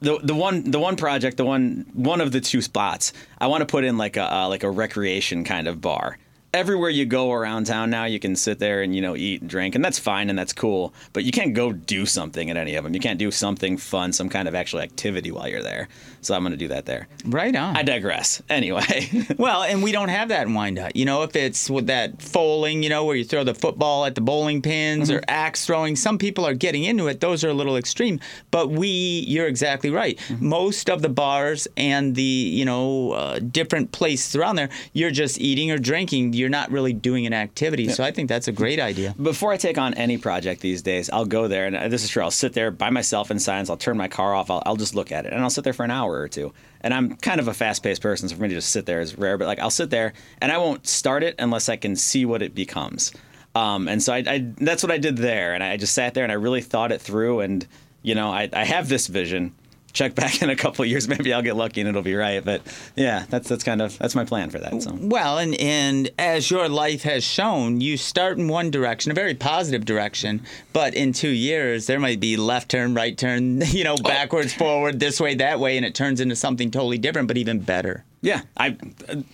the the one the one project the one one of the two spots I want to put in like a uh, like a recreation kind of bar. Everywhere you go around town now, you can sit there and you know eat and drink, and that's fine and that's cool. But you can't go do something at any of them. You can't do something fun, some kind of actual activity while you're there. So I'm going to do that there. right on. I digress. Anyway, Well, and we don't have that in Wyandotte. You know, if it's with that foaling, you know, where you throw the football at the bowling pins or mm-hmm. axe throwing, some people are getting into it. Those are a little extreme. But we, you're exactly right. Mm-hmm. Most of the bars and the, you know, uh, different places around there, you're just eating or drinking. You're not really doing an activity. So I think that's a great idea. before I take on any project these days, I'll go there, and uh, this is true. I'll sit there by myself in silence. I'll turn my car off. I'll, I'll just look at it, and I'll sit there for an hour or two. And I'm kind of a fast-paced person, so for me to just sit there is rare. But like, I'll sit there, and I won't start it unless I can see what it becomes. Um, and so I, I, that's what I did there, and I just sat there and I really thought it through. And you know, I, I have this vision. Check back in a couple of years, maybe I'll get lucky and it'll be right. But yeah, that's that's kind of that's my plan for that. So. Well, and and as your life has shown, you start in one direction, a very positive direction, but in two years there might be left turn, right turn, you know, oh. backwards, forward, this way, that way, and it turns into something totally different, but even better. Yeah, I,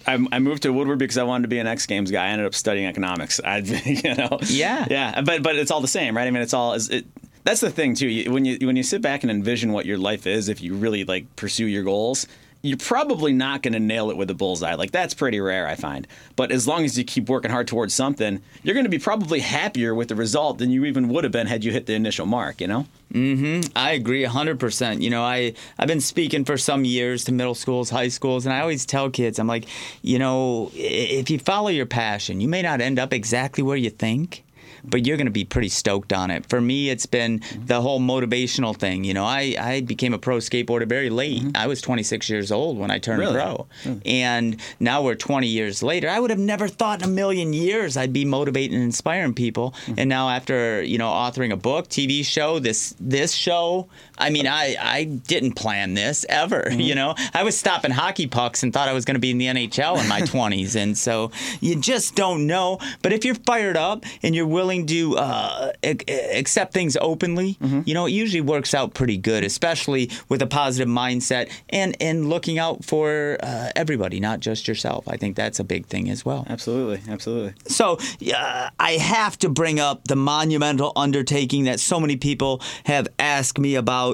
I I moved to Woodward because I wanted to be an X Games guy. I ended up studying economics. I, you know. Yeah. Yeah, but but it's all the same, right? I mean, it's all is it. That's the thing too. When you when you sit back and envision what your life is, if you really like pursue your goals, you're probably not going to nail it with a bullseye. Like that's pretty rare, I find. But as long as you keep working hard towards something, you're going to be probably happier with the result than you even would have been had you hit the initial mark. You know. Mm-hmm. I agree 100%. You know, I, I've been speaking for some years to middle schools, high schools, and I always tell kids, I'm like, you know, if you follow your passion, you may not end up exactly where you think. But you're going to be pretty stoked on it. For me, it's been the whole motivational thing. You know, I, I became a pro skateboarder very late. Mm-hmm. I was 26 years old when I turned Really? pro. And now we're 20 years later. I would have never thought in a million years I'd be motivating and inspiring people. Mm-hmm. And now after, you know, authoring a book, TV show, this this show, I mean, I I didn't plan this ever, you know. I was stopping hockey pucks and thought I was going to be in the NHL in my 20s. And so you just don't know, but if you're fired up and you're willing to uh, accept things openly, you know, it usually works out pretty good, especially with a positive mindset and and looking out for uh, everybody, not just yourself. I think that's a big thing as well. Absolutely, absolutely. So uh, I have to bring up the monumental undertaking that so many people have asked me about.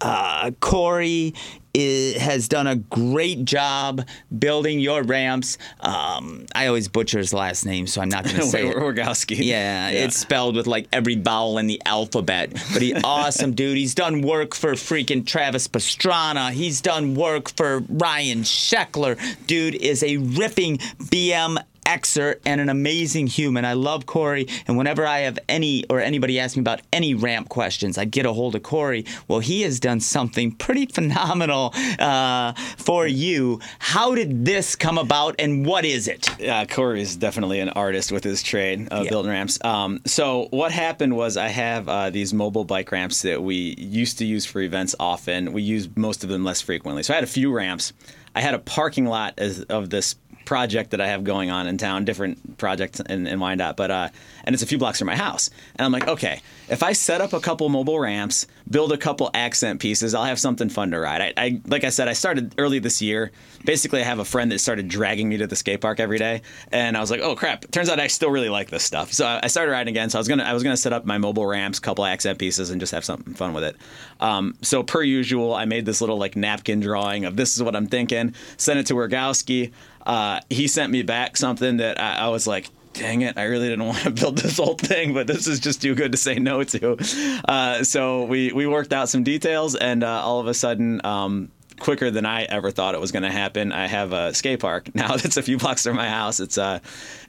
Uh, Corey i has done a great job building your ramps. Um, I always butcher his last name, so I'm not going to say it. Rogowski. Yeah, it's spelled with like every vowel in the alphabet. But he awesome dude. He's done work for freaking Travis Pastrana. He's done work for Ryan Sheckler. Dude is a ripping BM Xer and an amazing human. I love Corey, and whenever I have any or anybody ask me about any ramp questions, I get a hold of Corey. Well, he has done something pretty phenomenal uh, for you. How did this come about, and what is it? Yeah, Corey is definitely an artist with his trade of Yeah. building ramps. Um, so what happened was I have uh, these mobile bike ramps that we used to use for events often. We use most of them less frequently. So I had a few ramps. I had a parking lot as, of this project that I have going on in town, different projects in, in Wyandotte, but uh, and it's a few blocks from my house. And I'm like, okay, if I set up a couple mobile ramps, build a couple accent pieces, I'll have something fun to ride. I, I like I said, I started early this year. Basically, I have a friend that started dragging me to the skate park every day, and I was like, oh crap! Turns out I still really like this stuff. So I started riding again. So I was gonna I was gonna set up my mobile ramps, couple accent pieces, and just have something fun with it. Um, so per usual, I made this little like napkin drawing of this is what I'm thinking. Sent it to Wergowski. Uh, he sent me back something that I, I was like, dang it, I really didn't want to build this whole thing, but this is just too good to say no to. Uh, so we, we worked out some details, and uh, all of a sudden, um, quicker than I ever thought it was going to happen, I have a skate park now that's a few blocks from my house. It's uh,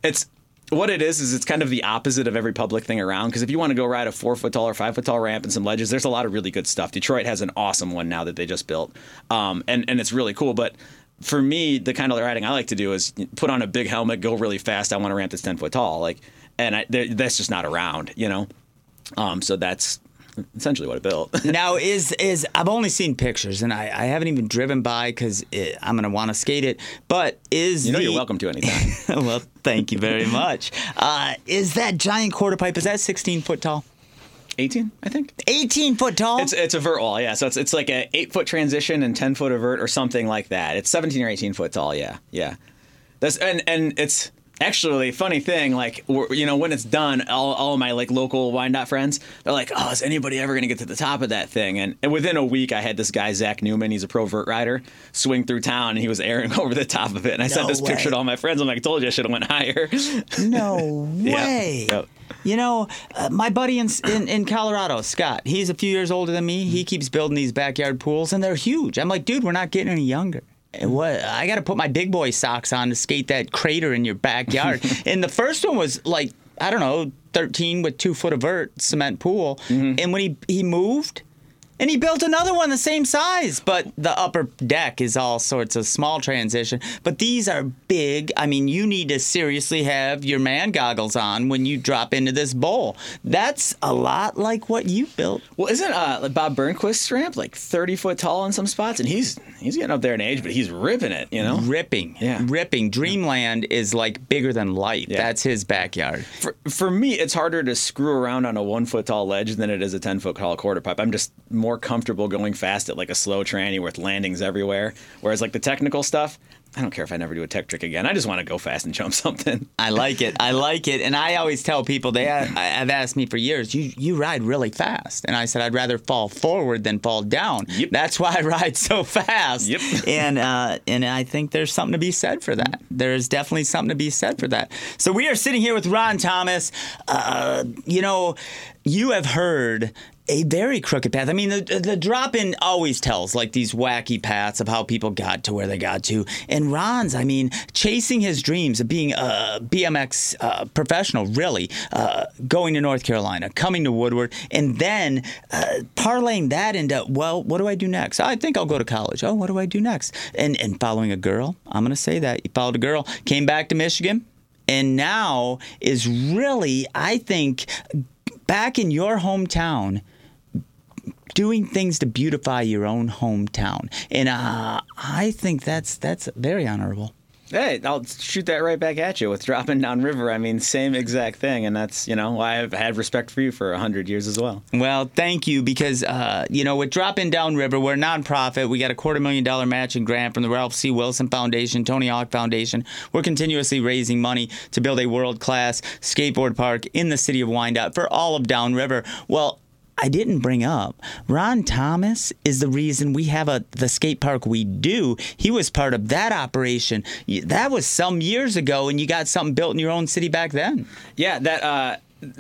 it's what it is is it's kind of the opposite of every public thing around because if you want to go ride a four foot tall or five foot tall ramp and some ledges there's a lot of really good stuff detroit has an awesome one now that they just built um, and, and it's really cool but for me the kind of riding i like to do is put on a big helmet go really fast i want a ramp that's 10 foot tall like and I, that's just not around you know um, so that's essentially what I built. now is is I've only seen pictures and I, I haven't even driven by because I'm gonna want to skate it. But is you know the, you're welcome to anytime. well, thank you very much. Uh, is that giant quarter pipe? Is that 16 foot tall? 18, I think. 18 foot tall. It's it's a vert wall, yeah. So it's it's like a eight foot transition and 10 foot vert or something like that. It's 17 or 18 foot tall, yeah, yeah. That's and and it's actually funny thing like you know when it's done all, all of my like local Wyandotte friends they're like oh is anybody ever going to get to the top of that thing and, and within a week i had this guy zach newman he's a pro vert rider swing through town and he was airing over the top of it and i No sent this way. picture to all my friends i'm like i told you i should have went higher no way. Yep. You know, uh, my buddy in, in in Colorado, Scott. He's a few years older than me. He keeps building these backyard pools, and they're huge. I'm like, dude, we're not getting any younger. What I got to put my big boy socks on to skate that crater in your backyard. and the first one was like I don't know, 13 with two foot of vert cement pool. Mm-hmm. And when he he moved, and he built another one the same size, but the upper deck is all sorts of small transition. But these are big. I mean, you need to seriously have your man goggles on when you drop into this bowl. That's a lot like what you built. well isn't uh, bob burnquist's ramp like 30 foot tall in some spots and he's he's getting up there in age but he's ripping it you know Ripping, Yeah. ripping. Dreamland is like bigger than life. Yeah. That's his backyard. for, for me, it's harder to screw around on a one foot tall ledge than it is a 10 foot tall quarter pipe. I'm just more comfortable going fast at like a slow tranny with landings everywhere. Whereas like the technical stuff, I don't care if I never do a tech trick again. I just want to go fast and jump something. I like it. I like it. And I always tell people they have asked me for years, you you ride really fast. And I said I'd rather fall forward than fall down. Yep. That's why I ride so fast. Yep. And uh, and I think there's something to be said for that. There is definitely something to be said for that. So we are sitting here with Ron Thomas. Uh, you know, you have heard a very crooked path. I mean, the, the drop in always tells like these wacky paths of how people got to where they got to. And Ron's, I mean, chasing his dreams of being a BMX uh, professional, really, uh, going to North Carolina, coming to Woodward, and then uh, parlaying that into, well, what do I do next? I think I'll go to college. Oh, what do I do next? And, and following a girl, I'm going to say that. You followed a girl, came back to Michigan, and now is really, I think, back in your hometown doing things to beautify your own hometown and uh, i think that's that's very honorable Hey, I'll shoot that right back at you with dropping down river. I mean, same exact thing. And that's, you know, why I've had respect for you for 100 years as well. well thank you because uh, you know with dropping down river we're a nonprofit we got a quarter million dollar matching grant from the ralph c wilson foundation tony hawk foundation we're continuously raising money to build a world-class skateboard park in the city of wyandotte for all of downriver well I didn't bring up. Ron Thomas is the reason we have a the skate park we do. He was part of that operation. That was some years ago, and you got something built in your own city back then. Yeah, that, uh,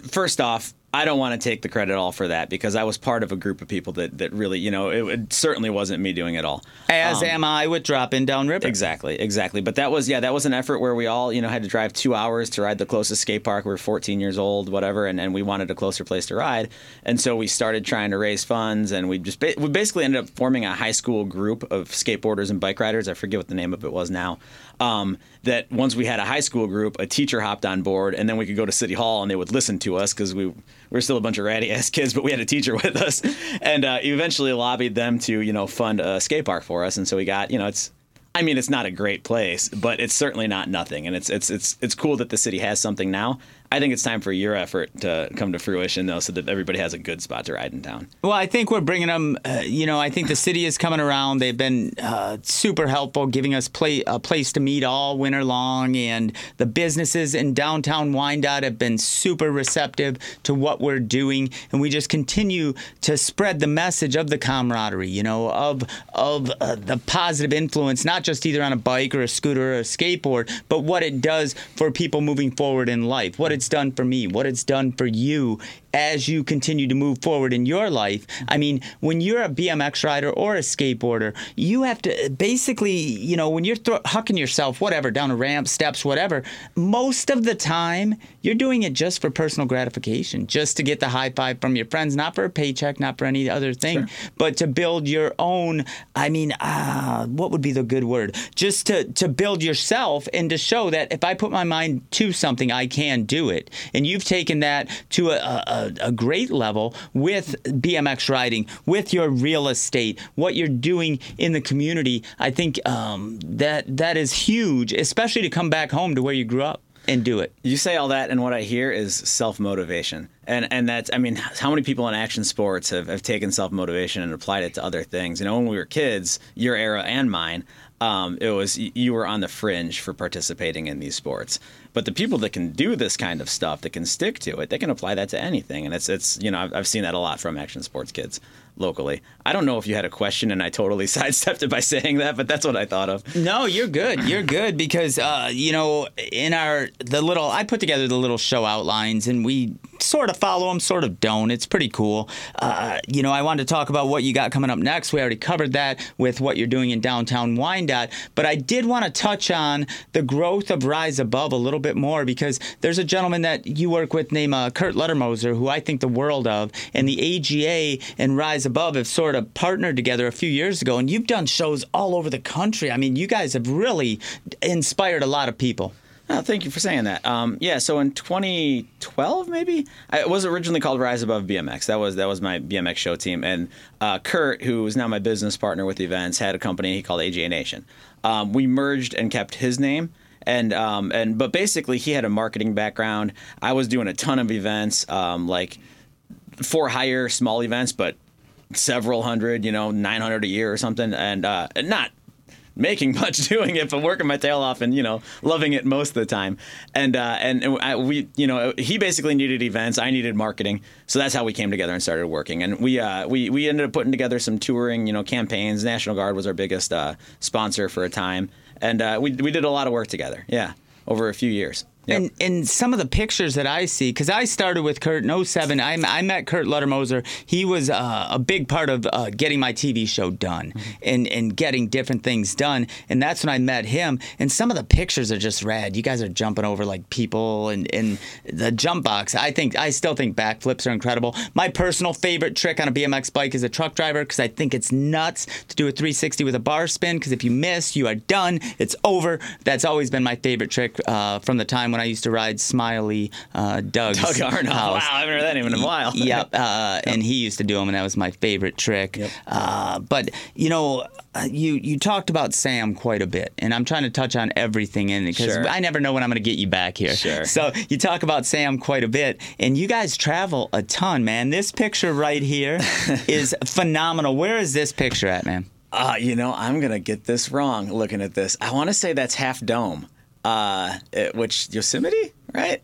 first off, I don't want to take the credit all for that because I was part of a group of people that, that really, you know, it, it certainly wasn't me doing it all. As Um, am I with dropping down river. Exactly, exactly. But that was yeah, that was an effort where we all you know had to drive two hours to ride the closest skate park. We were 14 years old, whatever, and, and we wanted a closer place to ride. And so we started trying to raise funds, and we just ba- we basically ended up forming a high school group of skateboarders and bike riders. I forget what the name of it was now. Um, that once we had a high school group, a teacher hopped on board, and then we could go to city hall and they would listen to us because we we were still a bunch of ratty ass kids, but we had a teacher with us, and uh, eventually lobbied them to you know fund a skate park for us. And so we got you know it's I mean, it's not a great place, but it's certainly not nothing, and it's it's it's it's cool that the city has something now. I think it's time for your effort to come to fruition, though, so that everybody has a good spot to ride in town. Well, I think we're bringing them. Uh, you know, I think the city is coming around. They've been uh, super helpful, giving us play, a place to meet all winter long, and the businesses in downtown Wyandotte have been super receptive to what we're doing, and we just continue to spread the message of the camaraderie. You know, of of uh, the positive influence, not just either on a bike or a scooter or a skateboard, but what it does for people moving forward in life. What it's done for me, what it's done for you as you continue to move forward in your life. I mean, when you're a BMX rider or a skateboarder, you have to basically, you know, when you're hucking yourself, whatever, down a ramp, steps, whatever, most of the time, you're doing it just for personal gratification, just to get the high five from your friends, not for a paycheck, not for any other thing, sure. but to build your own, I mean, uh, what would be the good word? Just to, to build yourself and to show that if I put my mind to something, I can do it. And you've taken that to a, a a, great level with BMX riding, with your real estate, what you're doing in the community. I think um, that that is huge, especially to come back home to where you grew up and do it. You say all that, and what I hear is self motivation. And and that's I mean, how many people in action sports have, have taken self motivation and applied it to other things? You know, when we were kids, your era and mine, um, it was you were on the fringe for participating in these sports. But the people that can do this kind of stuff, that can stick to it, they can apply that to anything. And it's it's you know I've, I've seen that a lot from action sports kids locally. I don't know if you had a question and I totally sidestepped it by saying that, but that's what I thought of. No, you're good. You're good because uh, you know in our the little I put together the little show outlines and we sort of follow them, sort of don't. It's pretty cool. Uh, you know, I wanted to talk about what you got coming up next. We already covered that with what you're doing in downtown Wyandotte, but I did want to touch on the growth of Rise Above a little bit more because there's a gentleman that you work with named uh, Kurt Lettermoser who I think the world of, and the AGA and Rise Above have sort of partnered together a few years ago, and you've done shows all over the country. I mean, you guys have really inspired a lot of people. Oh, thank you for saying that. Um, yeah, so in 2012, maybe it was originally called Rise Above BMX. That was that was my BMX show team, and uh, Kurt, who is now my business partner with the events, had a company he called AGA Nation. Um, we merged and kept his name, and um, and but basically he had a marketing background. I was doing a ton of events, um, like for hire small events, but several hundred, you know, 900 a year or something, and uh, not making much doing it, but working my tail off and you know loving it most of the time. And uh, and I, we you know he basically needed events, I needed marketing, so that's how we came together and started working. And we uh, we we ended up putting together some touring you know campaigns. National Guard was our biggest uh, sponsor for a time, and uh, we we did a lot of work together. Yeah, over a few years. Yep. And and some of the pictures that I see, because I started with Kurt in 07, I, I met Kurt Lettermoser. He was uh, a big part of uh, getting my TV show done mm-hmm. and, and getting different things done. And that's when I met him. And some of the pictures are just rad. You guys are jumping over like people and, and the jump box. I think I still think backflips are incredible. My personal favorite trick on a BMX bike is a truck driver because I think it's nuts to do a 360 with a bar spin because if you miss, you are done. It's over. That's always been my favorite trick uh, from the time when when I used to ride Smiley uh, Doug's Doug Arnold. House. Wow, I haven't heard that name in a while. yep, uh, and he used to do them, and that was my favorite trick. Yep. Uh, but you know, uh, you you talked about Sam quite a bit, and I'm trying to touch on everything in it because sure. I never know when I'm going to get you back here. Sure. So you talk about Sam quite a bit, and you guys travel a ton, man. This picture right here is phenomenal. Where is this picture at, man? Uh, you know, I'm gonna get this wrong looking at this. I want to say that's half dome uh, it, which Yosemite, right?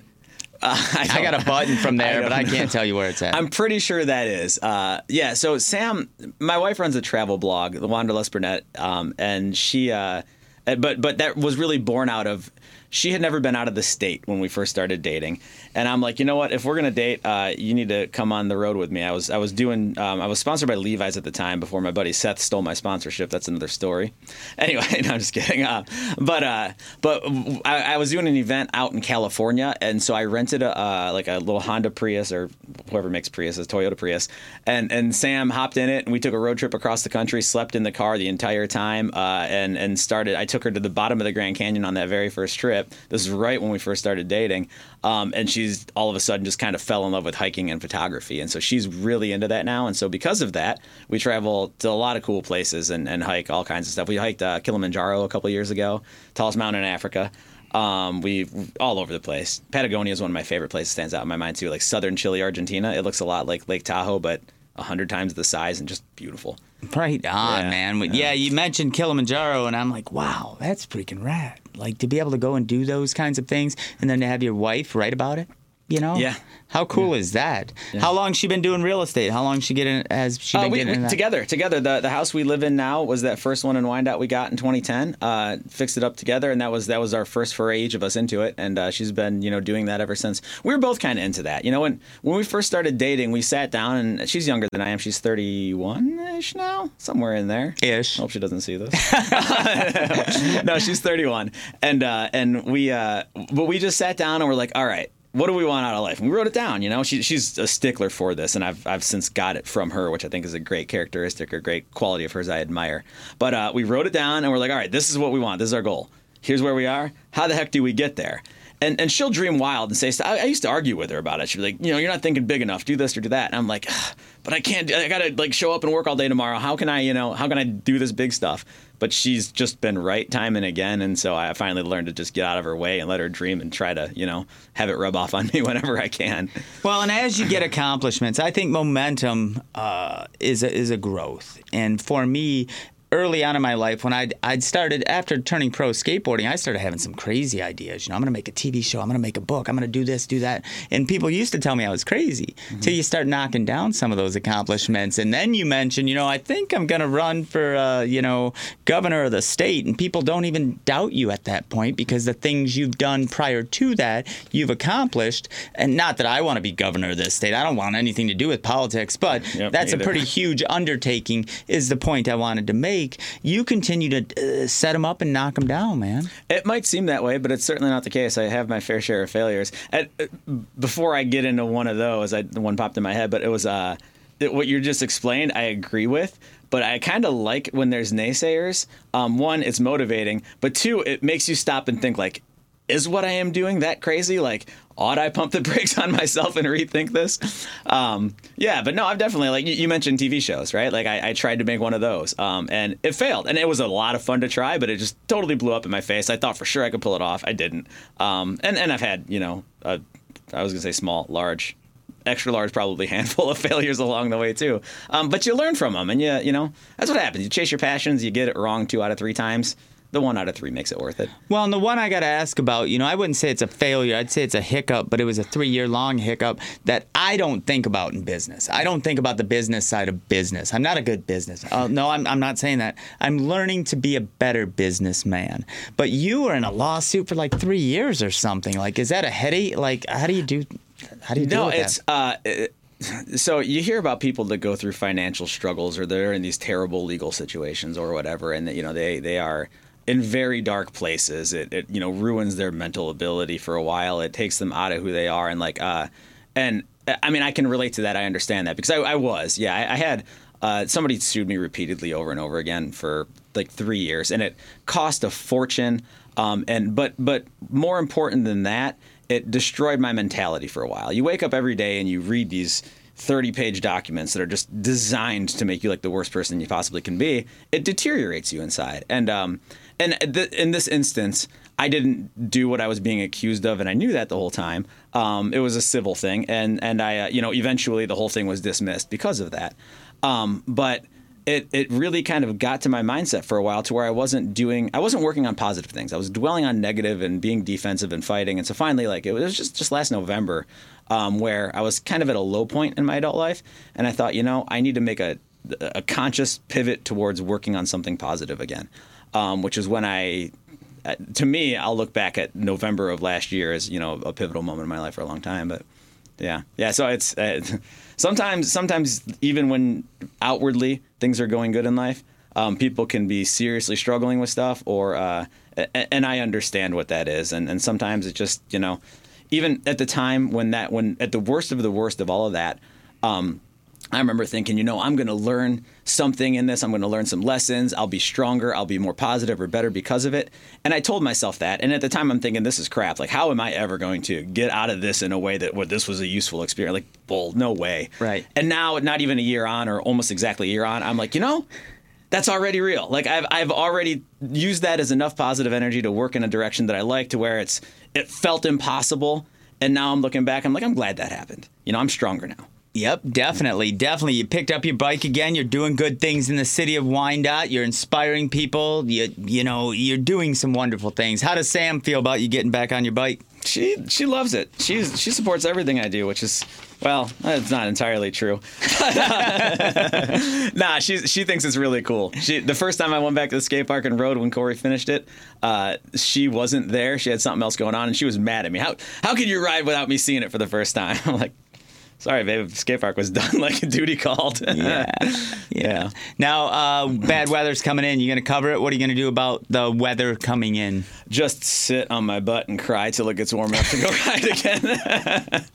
Uh, I, I, got a button from there, I but I can't tell you where it's at. I'm pretty sure that is. Uh, yeah. So Sam, my wife runs a travel blog, the Wanderlust Burnett, um, and she, uh, but but that was really born out of she had never been out of the state when we first started dating, and I'm like, you know what? If we're gonna date, uh, you need to come on the road with me. I was I was doing um, I was sponsored by Levi's at the time before my buddy Seth stole my sponsorship. That's another story. Anyway, no, I'm just kidding. Uh, but uh, but I, I, was doing an event out in California, and so I rented a uh, like a little Honda Prius or whoever makes Prius, a Toyota Prius, and and Sam hopped in it, and we took a road trip across the country, slept in the car the entire time, uh, and and started. I took her to the bottom of the Grand Canyon on that very first trip. This is right when we first started dating, um, and she's all of a sudden just kind of fell in love with hiking and photography, and so she's really into that now. And so because of that, we travel to a lot of cool places and, and hike all kinds of stuff. We hiked uh, Kilimanjaro a couple years ago, tallest mountain in Africa. Um, we all over the place. Patagonia is one of my favorite places. Stands out in my mind too. Like southern Chile, Argentina. It looks a lot like Lake Tahoe, but a hundred times the size and just beautiful. Right on, Yeah, man. Yeah. yeah, you mentioned Kilimanjaro, and I'm like, wow, that's freaking rad. Like to be able to go and do those kinds of things, and then to have your wife write about it. You know? Yeah. How cool is that? How long she been doing real estate? How long she getting has she been Uh, we, getting we- that? together, together. The the house we live in now was that first one in Wyandotte we got in 2010. Uh, fixed it up together, and that was that was our first foray each of us into it. And uh, she's been you know doing that ever since. We were both kind of into that. You know, when when we first started dating, we sat down, and she's younger than I am. She's 31 ish now, somewhere in there. Ish. I hope she doesn't see this. no, she's 31, and uh, and we uh, but we just sat down and we're like, all right. What do we want out of life? And we wrote it down. You know, she, she's a stickler for this, and I've I've since got it from her, which I think is a great characteristic or great quality of hers I admire. But uh, we wrote it down, and we're like, all right, this is what we want. This is our goal. Here's where we are. How the heck do we get there? And and she'll dream wild and say, I, I used to argue with her about it. She'd be like, you know, you're not thinking big enough. Do this or do that. And I'm like, but I can't. I gotta like show up and work all day tomorrow. How can I, you know, how can I do this big stuff? But she's just been right time and again, and so I finally learned to just get out of her way and let her dream and try to, you know, have it rub off on me whenever I can. Well, and as you get accomplishments, I think momentum uh, is a, is a growth. And for me, early on in my life, when I'd, I'd started after turning pro skateboarding, I started having some crazy ideas. You know, I'm going to make a TV show. I'm going to make a book. I'm going to do this, do that. And people used to tell me I was crazy till you start knocking down some of those accomplishments. And then you mention, you know, I think I'm going to run for, uh, you know, governor of the state. And people don't even doubt you at that point because the things you've done prior to that, you've accomplished. And not that I want to be governor of this state. I don't want anything to do with politics, but Yep, that's a pretty huge undertaking, is the point I wanted to make. You continue to uh, set them up and knock them down, man. It might seem that way, but it's certainly not the case. I have my fair share of failures. At, uh, before I get into one of those, I, the one popped in my head, but it was uh, it, what you just explained. I agree with, but I kind of like when there's naysayers. Um, one, it's motivating, but two, it makes you stop and think like, is what I am doing that crazy? Like, ought I pump the brakes on myself and rethink this? Um, yeah, but no, I've definitely like you, mentioned TV shows, right? Like I, I tried to make one of those, um, and it failed, and it was a lot of fun to try, but it just totally blew up in my face. I thought for sure I could pull it off, I didn't. Um, and and I've had you know, a, I was gonna say small, large. Extra large, probably handful of failures along the way too, um, but you learn from them, and you you know that's what happens. You chase your passions, you get it wrong two out of three times. The one out of three makes it worth it. Well, and the one I got to ask about, you know, I wouldn't say it's a failure. I'd say it's a hiccup, but it was a three year long hiccup that I don't think about in business. I don't think about the business side of business. I'm not a good business. Uh, no, I'm, I'm not saying that. I'm learning to be a better businessman. But you were in a lawsuit for like three years or something. Like, is that a headache? Like, how do you do? How do you No, with it's uh, it- so you hear about people that go through financial struggles or they're in these terrible legal situations or whatever, and that you know they they are in very dark places. It, it you know ruins their mental ability for a while. It takes them out of who they are, and like uh, and I mean I can relate to that. I understand that because I, I was yeah I, I had. Uh, somebody sued me repeatedly over and over again for like three years, and it cost a fortune. Um, and but but more important than that, it destroyed my mentality for a while. You wake up every day and you read these 30 page documents that are just designed to make you like the worst person you possibly can be. It deteriorates you inside. And um, and th- in this instance, I didn't do what I was being accused of, and I knew that the whole time. Um, it was a civil thing, and and I, uh, you know, eventually the whole thing was dismissed because of that. Um, but it it really kind of got to my mindset for a while to where I wasn't doing, I wasn't working on positive things. I was dwelling on negative and being defensive and fighting. And so finally, like it was just just last November, um, where I was kind of at a low point in my adult life, and I thought, you know, I need to make a a conscious pivot towards working on something positive again, um, which is when I uh, to me, I'll look back at November of last year as you know a pivotal moment in my life for a long time. But yeah, yeah. So it's uh, sometimes, sometimes even when outwardly things are going good in life, um, people can be seriously struggling with stuff, or uh, and I understand what that is, and and sometimes it just you know, even at the time when that when at the worst of the worst of all of that. Um, I remember thinking, you know, I'm going to learn something in this. I'm going to learn some lessons. I'll be stronger. I'll be more positive or better because of it. And I told myself that. And at the time, I'm thinking, this is crap. Like, how am I ever going to get out of this in a way that well, this was a useful experience? Like, bull, no way. Right. And now, not even a year on, or almost exactly a year on, I'm like, you know, that's already real. Like I've I've already used that as enough positive energy to work in a direction that I like to where it's it felt impossible. And now I'm looking back, I'm like, I'm glad that happened. You know, I'm stronger now. Yep, definitely, definitely. You picked up your bike again. You're doing good things in the city of Wyandotte. You're inspiring people. You, you know, you're doing some wonderful things. How does Sam feel about you getting back on your bike? She she loves it. She's she supports everything I do, which is well, that's not entirely true. nah, she she thinks it's really cool. She the first time I went back to the skate park and rode when Corey finished it, uh, she wasn't there. She had something else going on, and she was mad at me. How how can you ride without me seeing it for the first time? I'm like, Sorry, babe. Skate park was done like a duty called. yeah. yeah. Now, uh, bad weather's coming in. You gonna cover it? What are you gonna do about the weather coming in? Just sit on my butt and cry till it gets warm enough to go ride again.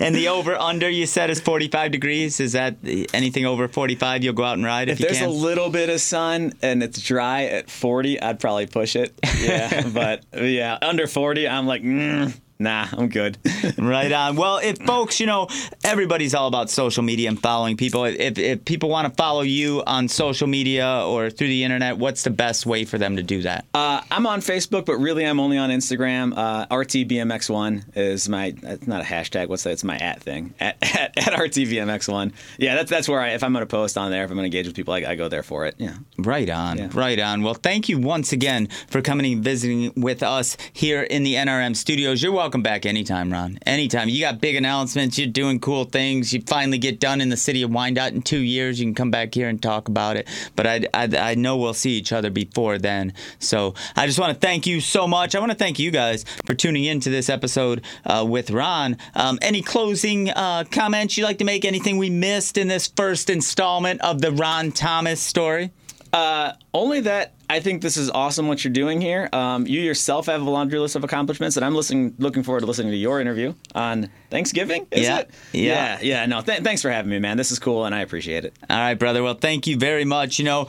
and the over under you said is 45 degrees. Is that anything over 45? You'll go out and ride if, if there's a little bit of sun and it's dry at 40, I'd probably push it. Yeah, but yeah, under 40, I'm like. Mm Nah, I'm good. right on. Well, if folks, you know, everybody's all about social media and following people. If, if people want to follow you on social media or through the internet, what's the best way for them to do that? Uh, I'm on Facebook, but really I'm only on Instagram. Uh, RTBMX1 is my, it's not a hashtag, what's that? It's my at thing. At, at, at RTBMX1. Yeah, that's that's where I, if I'm going to post on there, if I'm going to engage with people, I, I, go there for it. Yeah. Right on. Yeah. Right on. Well, thank you once again for coming and visiting with us here in the NRM studios. You're welcome welcome back anytime, Ron. Anytime. You got big announcements. You're doing cool things. You finally get done in the city of Wyandotte in two years. You can come back here and talk about it. But I, I, I know we'll see each other before then. So I just want to thank you so much. I want to thank you guys for tuning in to this episode uh, with Ron. Um, any closing uh, comments you'd like to make? Anything we missed in this first installment of the Ron Thomas story? Uh, only that I think this is awesome what you're doing here. Um, you yourself have a laundry list of accomplishments, and I'm listening, looking forward to listening to your interview on Thanksgiving. Is yeah, it? Yeah, yeah. yeah no, th- thanks for having me, man. This is cool, and I appreciate it. All right, brother. Well, thank you very much. You know,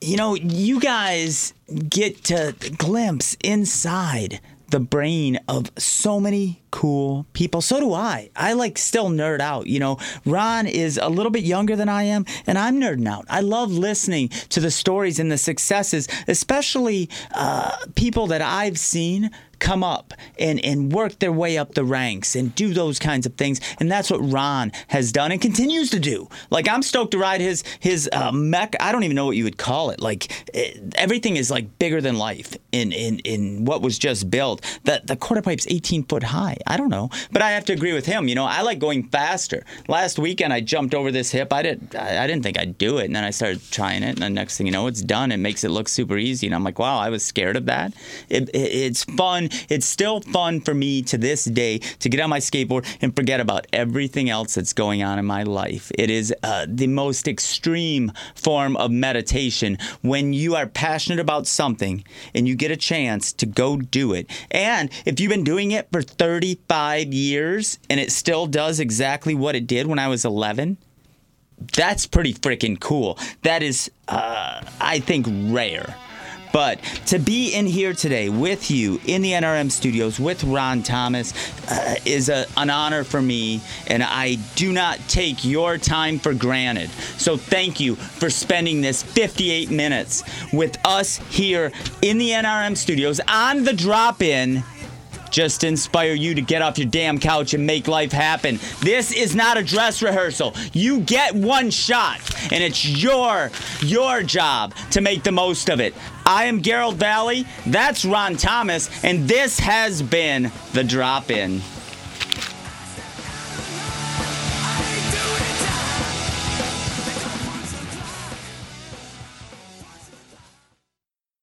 you know, you guys get to glimpse inside the brain of so many cool people. So do I. I like still nerd out. You know, Ron is a little bit younger than I am, and I'm nerding out. I love listening to the stories and the successes, especially uh, people that I've seen come up and, and work their way up the ranks and do those kinds of things. And that's what Ron has done and continues to do. Like I'm stoked to ride his his uh, mech. I don't even know what you would call it. Like it, eh, everything is like bigger than life in in in what was just built. The the quarter pipe's 18 foot high. I don't know, but I have to agree with him. You know, I like going faster. Last weekend I jumped over this hip. I did I, I didn't think I'd do it, and then I started trying it, and the next thing you know, it's done. It makes it look super easy, and I'm like, wow, I was scared of that. It, it, it's fun it's still fun for me to this day to get on my skateboard and forget about everything else that's going on in my life. It is uh, the most extreme form of meditation when you are passionate about something and you get a chance to go do it. And if you've been doing it for 35 years and it still does exactly what it did when I was 11, that's pretty freaking cool. That is, uh, I think, rare. But to be in here today with you in the NRM studios with Ron Thomas uh, is a, an honor for me, and I do not take your time for granted. So thank you for spending this 58 minutes with us here in the NRM studios on the drop in just inspire you to get off your damn couch and make life happen. This is not a dress rehearsal. You get one shot, and it's your your job to make the most of it. I am Garold Vallie. That's Ron Thomas, and this has been the drop in.